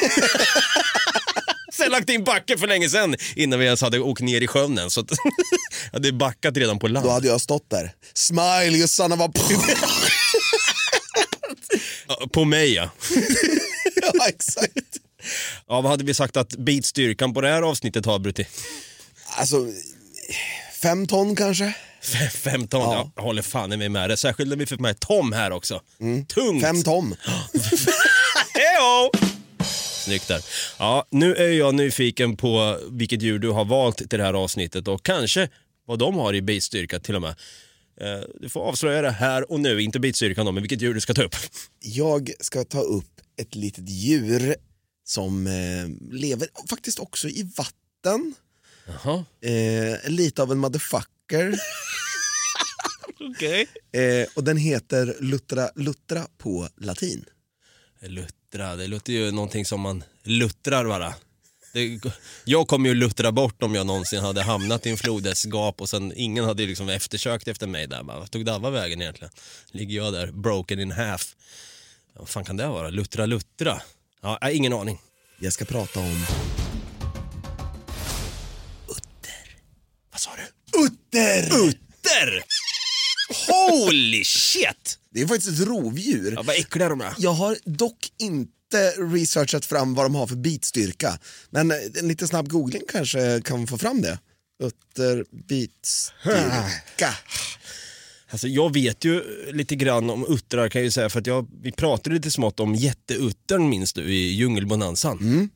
Sen lagt in backen för länge sedan innan vi ens hade åkt ner i sjön än. Så att, hade backat redan på land.
Då hade jag stått där. Smile you son of a...
Ja, På mig ja.
ja, exakt.
Ja, vad hade vi sagt att beatstyrkan på det här avsnittet har Brutti?
Alltså, fem ton kanske?
F- Fem ton, ja. jag håller fan i mig med det. Särskilt när vi fick med Tom här också. Tungt.
Fem tom.
Hejo! Snyggt där. Ja, nu är jag nyfiken på vilket djur du har valt till det här avsnittet och kanske vad de har i bitstyrka till och med. Eh, Du får avslöja det här och nu, inte bitstyrkan då, men vilket djur du ska ta upp.
Jag ska ta upp ett litet djur som eh, lever faktiskt också i vatten. Eh, lite av en motherfucker.
Okej.
eh, och den heter Luttra Luttra på latin.
Luttra, det låter ju någonting som man luttrar bara. Det, jag kommer ju luttra bort om jag någonsin hade hamnat i en flodhästgap och sen ingen hade liksom eftersökt efter mig där. Vart tog Davva vägen egentligen? Ligger jag där broken in half. Vad fan kan det vara? Luttra luttra? Ja, ingen aning.
Jag ska prata om
Vad sa du?
utter!
Utter! Holy shit!
Det är faktiskt ett rovdjur.
Ja, vad äckliga de är.
Jag har dock inte researchat fram vad de har för bitstyrka. Men en lite snabb googling kanske kan få fram det. Utter bitstyrka.
Alltså, jag vet ju lite grann om uttrar kan jag ju säga för att jag, vi pratade lite smått om jätteuttern minns du i djungelbonanzan.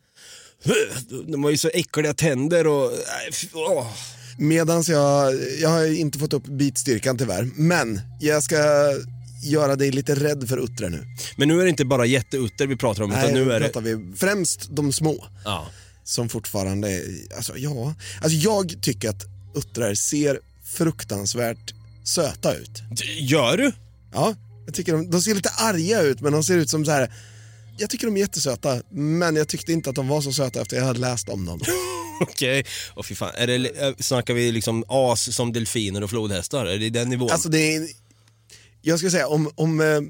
De har ju så äckliga tänder och... fy- åh.
Medans jag, jag har inte fått upp bitstyrkan tyvärr. Men jag ska göra dig lite rädd för uttrar nu.
Men nu är det inte bara jätteutter vi pratar om
Nej,
utan nu är det...
pratar vi främst de små.
Ja.
Som fortfarande, alltså ja. Alltså jag tycker att uttrar ser fruktansvärt söta ut.
Gör du?
Ja, jag tycker de, de ser lite arga ut men de ser ut som så här. Jag tycker de är jättesöta men jag tyckte inte att de var så söta efter jag hade läst om dem.
Okej, och fy fan. Är det, äh, snackar vi liksom as som delfiner och flodhästar? Är det den nivån?
Alltså det är, jag ska säga om, om eh,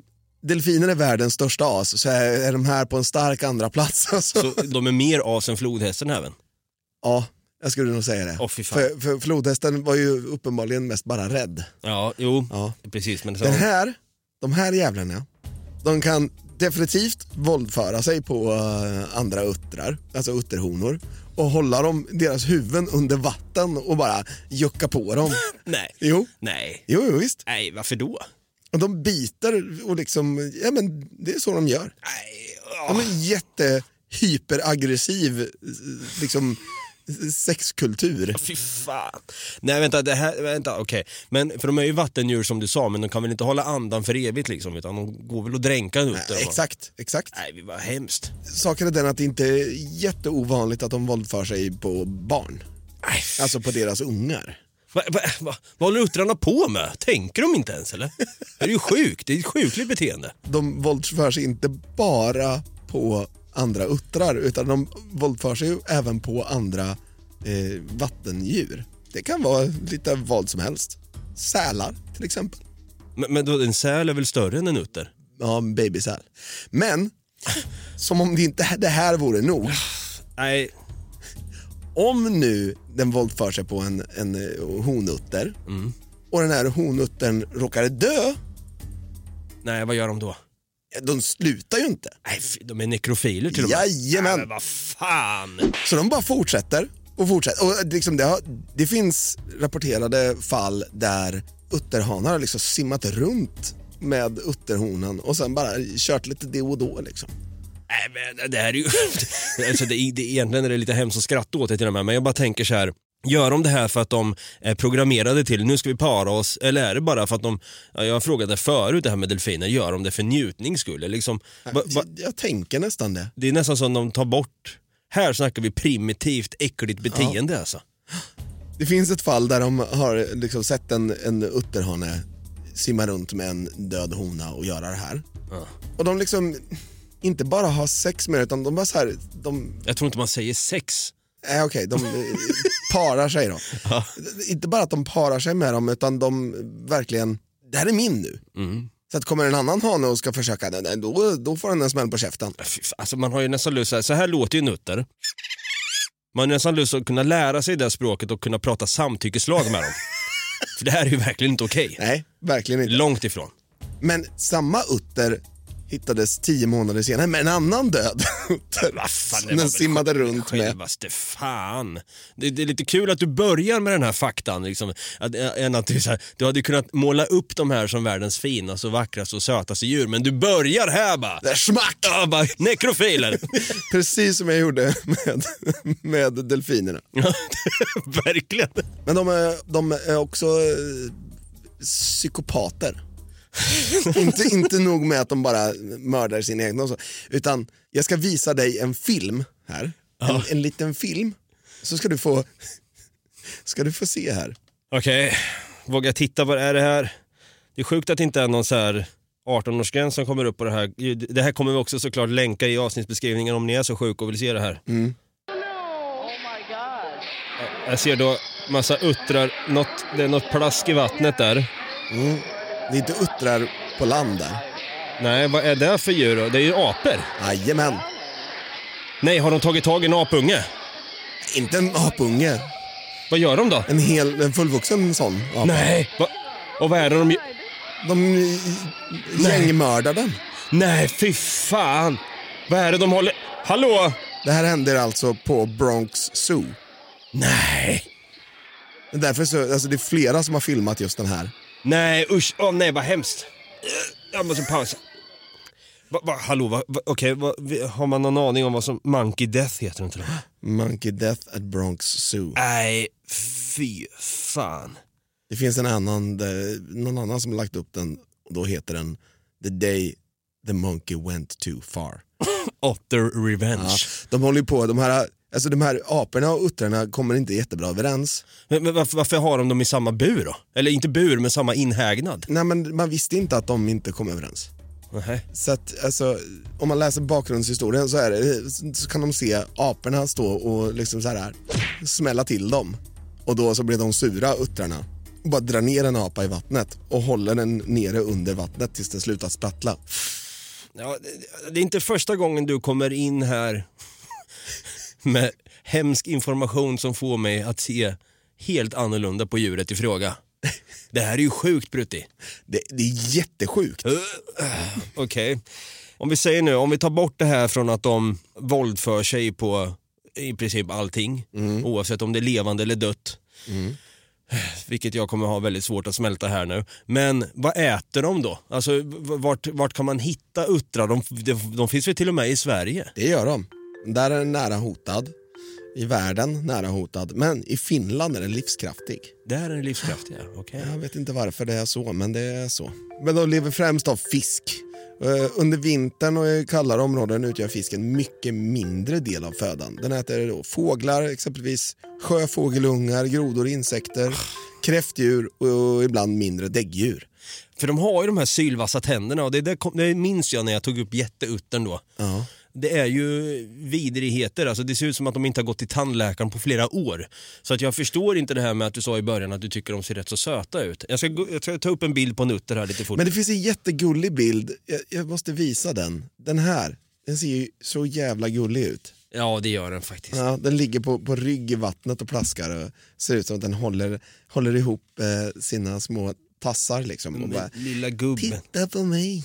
delfiner är världens största as så är, är de här på en stark andra plats. Alltså.
Så de är mer as än flodhästen även?
Ja, jag skulle nog säga det.
Fan.
för, för flodhästen var ju uppenbarligen mest bara rädd.
Ja, jo,
Ja.
precis. Men så,
Den här, de här jävlarna, de kan definitivt våldföra sig på eh, andra uttrar, alltså utterhonor och hålla dem, deras huvuden under vatten och bara jucka på dem.
Nej.
Jo,
Nej.
jo, jo visst.
Nej, varför då?
Och de biter och liksom, ja men det är så de gör.
Nej.
De är jätte hyperaggressiv eh, liksom sexkultur.
Fy fan. Nej vänta, det här, vänta okej. Men för de är ju vattendjur som du sa, men de kan väl inte hålla andan för evigt liksom, utan de går väl att dränka ut
Nej, exakt, exakt.
Nej, vad hemskt.
Saken är den att det inte är jätteovanligt att de våldför sig på barn.
Nej,
Alltså på deras ungar.
Va, va, va, vad håller uttrarna på med? Tänker de inte ens eller? Det är ju sjukt, det är ett sjukligt beteende.
De våldför sig inte bara på andra uttrar utan de våldför sig ju även på andra eh, vattendjur. Det kan vara lite vad som helst. Sälar till exempel.
Men, men då, en säl är väl större än en utter?
Ja, en babysäl. Men, som om det inte det här vore nog.
Nej,
Om nu den våldför sig på en, en eh, honutter och den här honuttern råkar dö,
nej vad gör de då?
De slutar ju inte.
Nej, de är nekrofiler till och med.
Jajamän.
Nej, men vad fan.
Så de bara fortsätter och fortsätter. Och liksom det, har, det finns rapporterade fall där utterhanar har liksom simmat runt med utterhonan och sen bara kört lite det och då. Liksom.
Nej men det här är ju... alltså, det, är- det, egentligen är det lite hemskt att skratta åt det till och med, men jag bara tänker så här. Gör de det här för att de är programmerade till nu ska vi para oss eller är det bara för att de, ja, jag frågade förut det här med delfiner, gör de det för njutnings skull? Liksom, va,
Jag, tänker nästan det.
det är nästan som de tar bort, här snackar vi primitivt äckligt beteende alltså.
Det finns ett fall där de har liksom sett en, en utterhane simma runt med en död hona och göra det här. Och de liksom inte bara har sex med det utan de bara så här, de,
Jag tror inte man säger sex.
Nej okej, de eh, parar sig då. Inte bara att de parar sig med dem utan de verkligen, det här är min nu. Så att kommer en annan hane och ska försöka, då, då får den en smäll på käften.
Fan, Alltså man har ju nästan lust, så här- låter ju nutter. Man har nästan lust att kunna lära sig det språket och kunna prata samtyckeslag med dem. För det här är ju verkligen inte okej.
Nej, verkligen inte.
Långt ifrån.
Men samma utter hittades tio månader senare med en annan död
fan, det
den simmade runt med.
Självaste fan. Det, det är lite kul att du börjar med den här faktan. Liksom, att, än att du, så här, du hade kunnat måla upp de här som världens finaste, och vackraste och sötaste djur. Men du börjar här bara.
Det är smack!
Ja, bara nekrofiler.
Precis som jag gjorde med, med delfinerna.
Verkligen.
Men de är, de är också eh, psykopater. inte, inte nog med att de bara mördar och så, utan jag ska visa dig en film här. En, en liten film. Så ska du få, ska du få se här.
Okej, våga titta. Vad är det här? Det är sjukt att det inte är någon så här 18-årsgräns som kommer upp på det här. Det här kommer vi också såklart länka i avsnittsbeskrivningen om ni är så sjuka och vill se det här. Ja, Jag ser då massa uttrar, något, det är något plask i vattnet där.
Mm. Det är inte uttrar på land där.
Nej, vad är det för djur då? Det är ju apor.
Jajamän.
Nej, har de tagit tag i en apunge?
Inte en apunge.
Vad gör de då?
En, hel, en fullvuxen sån apa.
Nej, va? och vad är det de gör?
De gängmördar den.
Nej, fy fan! Vad är det de håller... Hallå?
Det här händer alltså på Bronx Zoo.
Nej.
Därför så, alltså det är flera som har filmat just den här.
Nej, usch. Åh nej, vad hemskt. Jag måste pausa. Va, va, hallå, va, va, vi- har man någon aning om vad som Monkey Death heter inte det?
Monkey Death at Bronx Zoo.
Nej, fy fan.
Det finns en annan, någon annan som har lagt upp den och då heter den The Day the Monkey Went Too Far.
Otter Revenge.
Ja, de håller ju på, de här Alltså de här aporna och uttrarna kommer inte jättebra överens.
Men, men varför, varför har de dem i samma bur då? Eller inte bur, men samma inhägnad?
Nej men man visste inte att de inte kom överens.
Nej.
Så att alltså, om man läser bakgrundshistorien så, är det, så kan de se aporna stå och liksom så här smälla till dem. Och då så blir de sura, uttrarna. Och bara drar ner en apa i vattnet och håller den nere under vattnet tills den slutar sprattla.
Ja, det är inte första gången du kommer in här med hemsk information som får mig att se helt annorlunda på djuret i fråga. Det här är ju sjukt Brutti.
Det, det är jättesjukt.
Okej. Om vi säger nu, om vi tar bort det här från att de våldför sig på i princip allting, oavsett om det är levande eller dött. Vilket jag kommer ha väldigt svårt att smälta här nu. Men vad äter de då? Alltså vart, vart kan man hitta uttrar? De, de, de finns väl till och med i Sverige?
Det gör de. Där är den nära hotad. I världen nära hotad. Men i Finland är den livskraftig.
Där är den livskraftiga, okej.
Jag vet inte varför det är så, men det är så. Men de lever främst av fisk. Eh, Under vintern och i kallare områden utgör fisken mycket mindre del av födan. Den äter då fåglar, exempelvis sjöfågelungar, grodor, insekter, kräftdjur och ibland mindre däggdjur.
För de har ju de här sylvassa tänderna och det, kom- det minns jag när jag tog upp jätteuttern då.
Ja.
Det är ju vidrigheter, alltså det ser ut som att de inte har gått till tandläkaren på flera år. Så att jag förstår inte det här med att du sa i början att du tycker de ser rätt så söta ut. Jag ska, jag ska ta upp en bild på en utter här lite fort.
Men det finns en jättegullig bild, jag, jag måste visa den. Den här, den ser ju så jävla gullig ut.
Ja, det gör den faktiskt.
Ja, den ligger på, på rygg i vattnet och plaskar och ser ut som att den håller, håller ihop eh, sina små tassar liksom. Och bara,
Lilla gubben.
Titta på mig.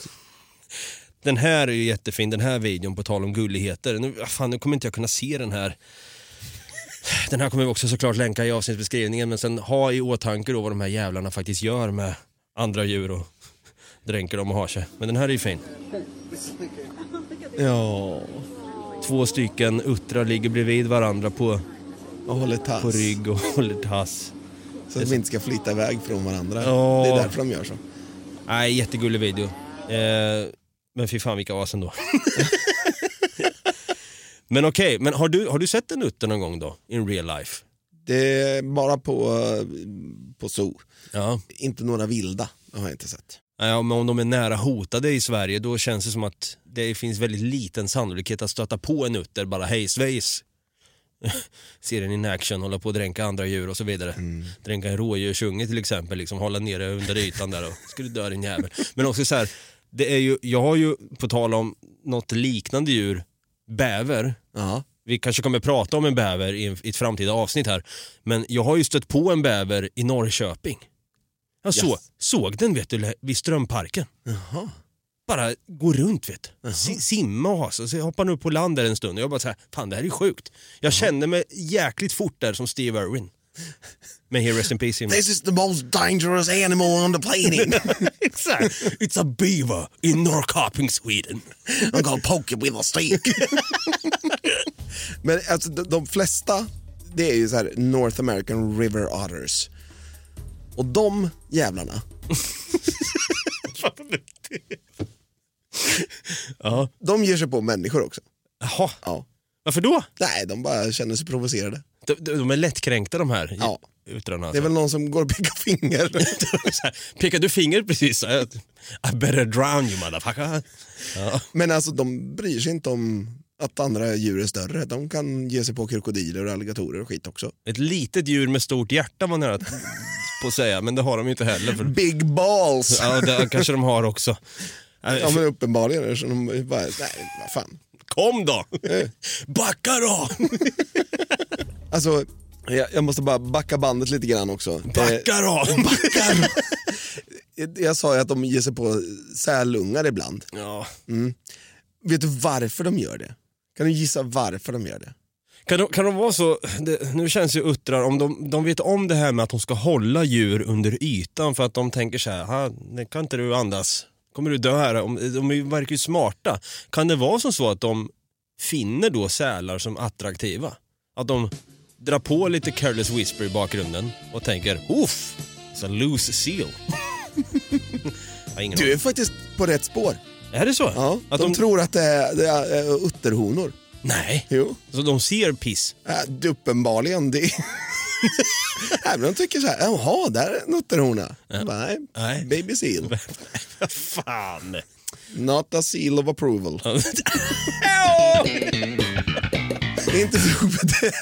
Den här är ju jättefin, den här videon på tal om gulligheter. Nu, ah, fan, nu kommer inte jag kunna se den här. Den här kommer vi också såklart länka i avsnittsbeskrivningen men sen ha i åtanke då vad de här jävlarna faktiskt gör med andra djur och dränker dem och har sig. Men den här är ju fin. Ja. Två stycken uttrar ligger bredvid varandra på,
Och håller tass.
på rygg och håller tass.
Så att vi inte ska flytta iväg från varandra.
Ja.
Det är därför de gör så.
Nej, jättegullig video. Eh, men fy fan vilka as ändå. men okej, men har du, har du sett en utter någon gång då? In real life?
Det är bara på, eh, på zoo.
Ja.
Inte några vilda, har jag inte sett.
Ja, men om de är nära hotade i Sverige då känns det som att det finns väldigt liten sannolikhet att stöta på en utter bara hej svejs. Ser den in action, hålla på att dränka andra djur och så vidare. Dränka en rådjursunge till exempel, liksom hålla nere under ytan där och skulle dö din jävel. Men också så här, det är ju, jag har ju på tal om något liknande djur, bäver.
Ja.
Vi kanske kommer prata om en bäver i, en, i ett framtida avsnitt här. Men jag har ju stött på en bäver i Norrköping. Jag så,
Yes.
såg den vet du, vid Strömparken.
Jaha.
Bara gå runt vet du. Si, simma och ha sig. Så hoppade upp på land där en stund och jag bara så här, fan det här är sjukt. Jag kände mig jäkligt fort där som Steve Irwin. Men here rest in peace.
This is the most dangerous animal on the planet.
Exakt. It's a beaver in Norrköping, Sweden.
I'm gonna poke it with a stick. Men alltså de, de flesta, det är ju så här North American River Otters. Och de jävlarna,
Ja.
de ger sig på människor också.
Jaha,
Ja.
varför då?
Nej, de bara känner sig provocerade.
De, de är lättkränkta de här
Ja.
utrarna.
Det är väl någon som går och pekar finger.
Pekar du finger precis? I better drown you motherfucker. Ja.
Men alltså de bryr sig inte om att andra djur är större. De kan ge sig på krokodiler och alligatorer och skit också.
Ett litet djur med stort hjärta var nära på att säga, men det har de ju inte heller. För...
Big balls!
Ja, det kanske de har också.
Ja men uppenbarligen, eftersom de bara, nej vad fan.
Kom då!
Eh.
Backa då!
Alltså, jag, jag måste bara backa bandet lite grann också.
Backa då!
Eh, backa! Jag- Jag sa ju att de ger sig på sälungar ibland.
Ja.
Vet du varför de gör det? Kan du gissa varför de gör det?
Kan de, kan de vara så, det, nu känns ju uttrar, om de, de vet om det här med att de ska hålla djur under ytan för att de tänker så här, "Ha, det kan inte du andas, kommer du dö här? Om- De ju- verkar ju smarta. Kan det vara som så att de finner då sälar som attraktiva? Att de drar på lite careless whisper i bakgrunden och tänker, uff, it's a loose seal.
Du är faktiskt på rätt spår.
Är det så?
Ja,
Att
de,
de-
tror att det är, det är eh, utterhonor.
Nej.
Jo.
Så de ser piss?
Äh, uppenbarligen. Det... Nej, de tycker så här, jaha, där är en utterhona. Nej,
Nej.
baby seal.
Fan.
Not a seal of approval. Inte nog med det.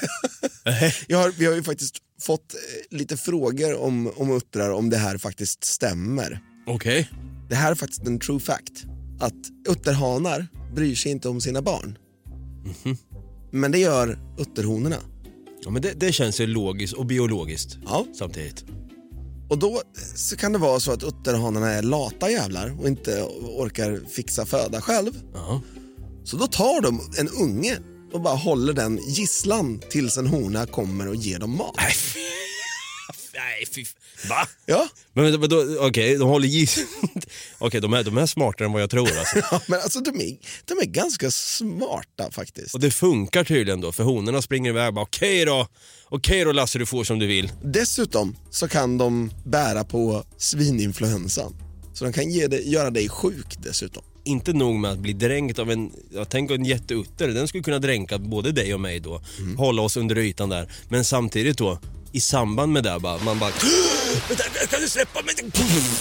Jag har, vi har ju faktiskt fått eh, lite frågor om, om uttrar, om det här faktiskt stämmer.
Okej.
Det här är faktiskt en true fact. Att utterhanar bryr sig inte om sina barn. Men det gör utterhonorna.
Ja, men det, det känns ju logiskt och biologiskt
Ja.
samtidigt.
Och då så kan det vara så att utterhanarna är lata jävlar och inte orkar fixa föda själv.
Ja.
Så då tar de en unge och bara håller den gisslan tills en hona kommer och ger dem mat.
Nej, fy... Va?
Ja,
Men vadå, okej, de håller giss... okej, de, är, de är smartare än vad jag tror alltså.
ja men alltså de är, de är ganska smarta faktiskt.
Och det funkar tydligen då, för honorna springer iväg och bara okej då, okej då Lasse du får som du vill.
Dessutom så kan de bära på svininfluensan. Så de kan ge dig, göra dig sjuk dessutom.
Inte nog med att bli dränkt av en, jag tänker en jätteutter, den skulle kunna dränka både dig och mig då, hålla oss under ytan där. Men samtidigt då, i samband med det bara, man bara kan du släppa mig?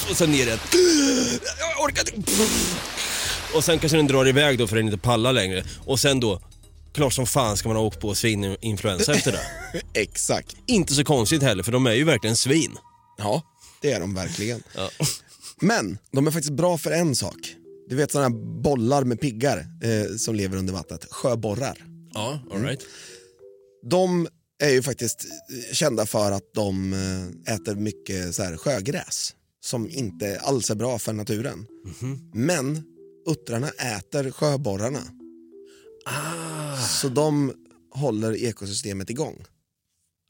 Och sen ner igen. Jag orkar inte. Och sen kanske den drar iväg då för den inte pallar längre. Och sen då, klart som fan ska man ha åkt på svininfluensa efter det.
Exakt.
Inte så konstigt heller, för de är ju verkligen svin.
Ja, det är de verkligen.
Ja.
Men de är faktiskt bra för en sak. Du vet sådana här bollar med piggar eh, som lever under vattnet, sjöborrar.
Ja, alright.
De är ju faktiskt eh, kända för att de eh, äter mycket så här sjögräs som inte alls är bra för naturen. Men uttrarna äter sjöborrarna. Så de håller ekosystemet igång.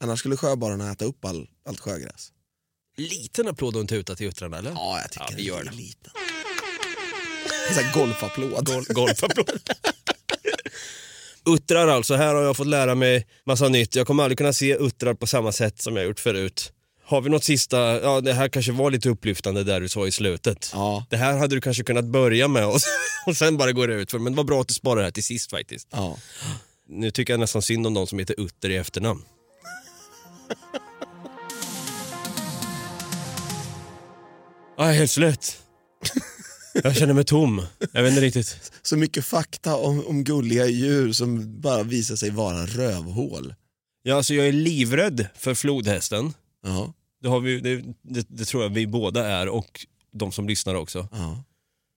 Annars skulle sjöborrarna äta upp all, allt sjögräs.
Liten applåd och en tuta till uttrarna eller?
Ja, jag tycker
Ja, vi gör det.
liten. Här golfapplåd.
Gol golfapplåd. Uttrar alltså, här har jag fått lära mig massa nytt. Jag kommer aldrig kunna se uttrar på samma sätt som jag gjort förut. Har vi något sista, ja det här kanske var lite upplyftande där du sa i slutet.
Ja.
Det här hade du kanske kunnat börja med och, och sen bara gå ut för men det var bra att du sparade det här till sist faktiskt.
Ja.
Nu tycker jag nästan synd om de som heter Utter i efternamn. Jag är helt slut. Jag känner mig tom. Jag vet inte riktigt.
Så mycket fakta om, om gulliga djur som bara visar sig vara rövhål.
Ja, alltså jag är livrädd för flodhästen.
Ja.
Det, har vi, det, det, det tror jag vi båda är och de som lyssnar också.
Ja.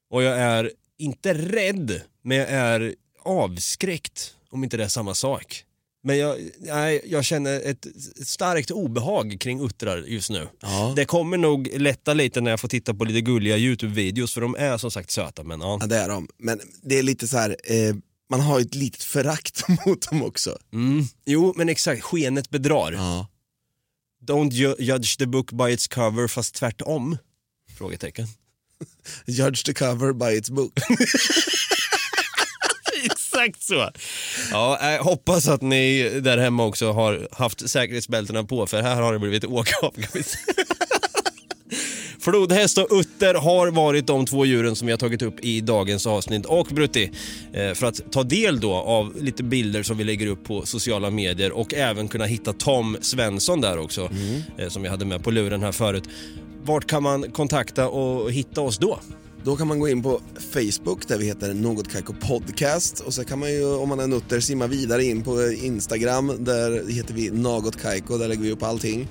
Och jag är inte rädd, men jag är avskräckt om inte det är samma sak. Men jag, nej, jag känner ett starkt obehag kring uttrar just nu.
Ja.
Det kommer nog lätta lite när jag får titta på lite gulliga YouTube-videos för de är som sagt söta. Men ja.
ja, det är de. Men det är lite så här, eh, man har ju ett litet förakt mot dem också.
Mm. Jo, men exakt. Skenet bedrar.
Ja.
Don't ju- judge the book by its cover fast tvärtom? Frågetecken.
Judge the cover by its book.
Exakt så. Ja, jag hoppas att ni där hemma också har haft säkerhetsbältena på för här har det blivit åka av. Flodhäst och utter har varit de två djuren som vi har tagit upp i dagens avsnitt. Och Brutti, eh, för att ta del då av lite bilder som vi lägger upp på sociala medier och även kunna hitta Tom Svensson där också, eh, som vi hade med på luren här förut. Vart kan man kontakta och hitta oss då?
Då kan man gå in på Facebook där vi heter Något Kaiko Podcast och så kan man ju om man är nutter simma vidare in på Instagram där heter vi Något Kaiko, där lägger vi upp allting.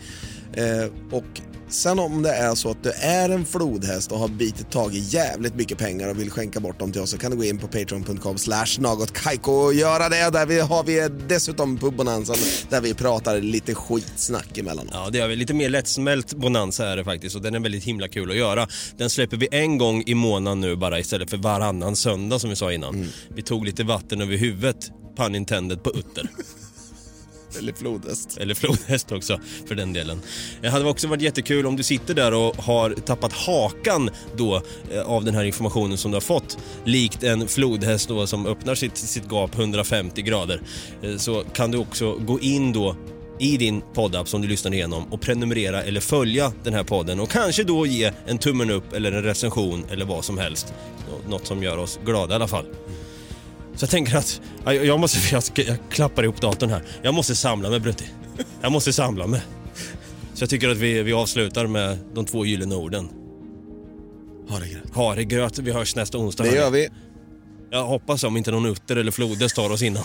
Eh, och sen om det är så att du är en flodhäst och har bitit tag i jävligt mycket pengar och vill skänka bort dem till oss så kan du gå in på patreon.com slash Kaiko och göra det. Där vi har vi dessutom pubbonanzan där vi pratar lite skitsnack emellanåt.
Ja, det gör vi. Lite mer lättsmält bonanza är det faktiskt och den är väldigt himla kul att göra. Den släpper vi en gång i månaden nu bara istället för varannan söndag som vi sa innan. Vi tog lite vatten över huvudet, pun intended, på utter.
Eller flodhäst.
Eller flodhäst också för den delen. Det hade också varit jättekul om du sitter där och har tappat hakan då eh, av den här informationen som du har fått. Likt en flodhäst då som öppnar sitt, sitt gap 150 grader. Eh, så kan du också gå in då i din poddapp som du lyssnar igenom och prenumerera eller följa den här podden och kanske då ge en tummen upp eller en recension eller vad som helst. Något som gör oss glada i alla fall. Så jag tänker att jag, jag måste, jag, jag klappar ihop datorn här. Jag måste samla mig Brutti. Jag måste samla mig. Så jag tycker att vi, vi avslutar med de två gyllene orden.
Ha det gröt.
Ha det gröt. Vi hörs nästa onsdag.
Det gör vi.
Jag hoppas om inte någon utter eller flodes tar oss innan.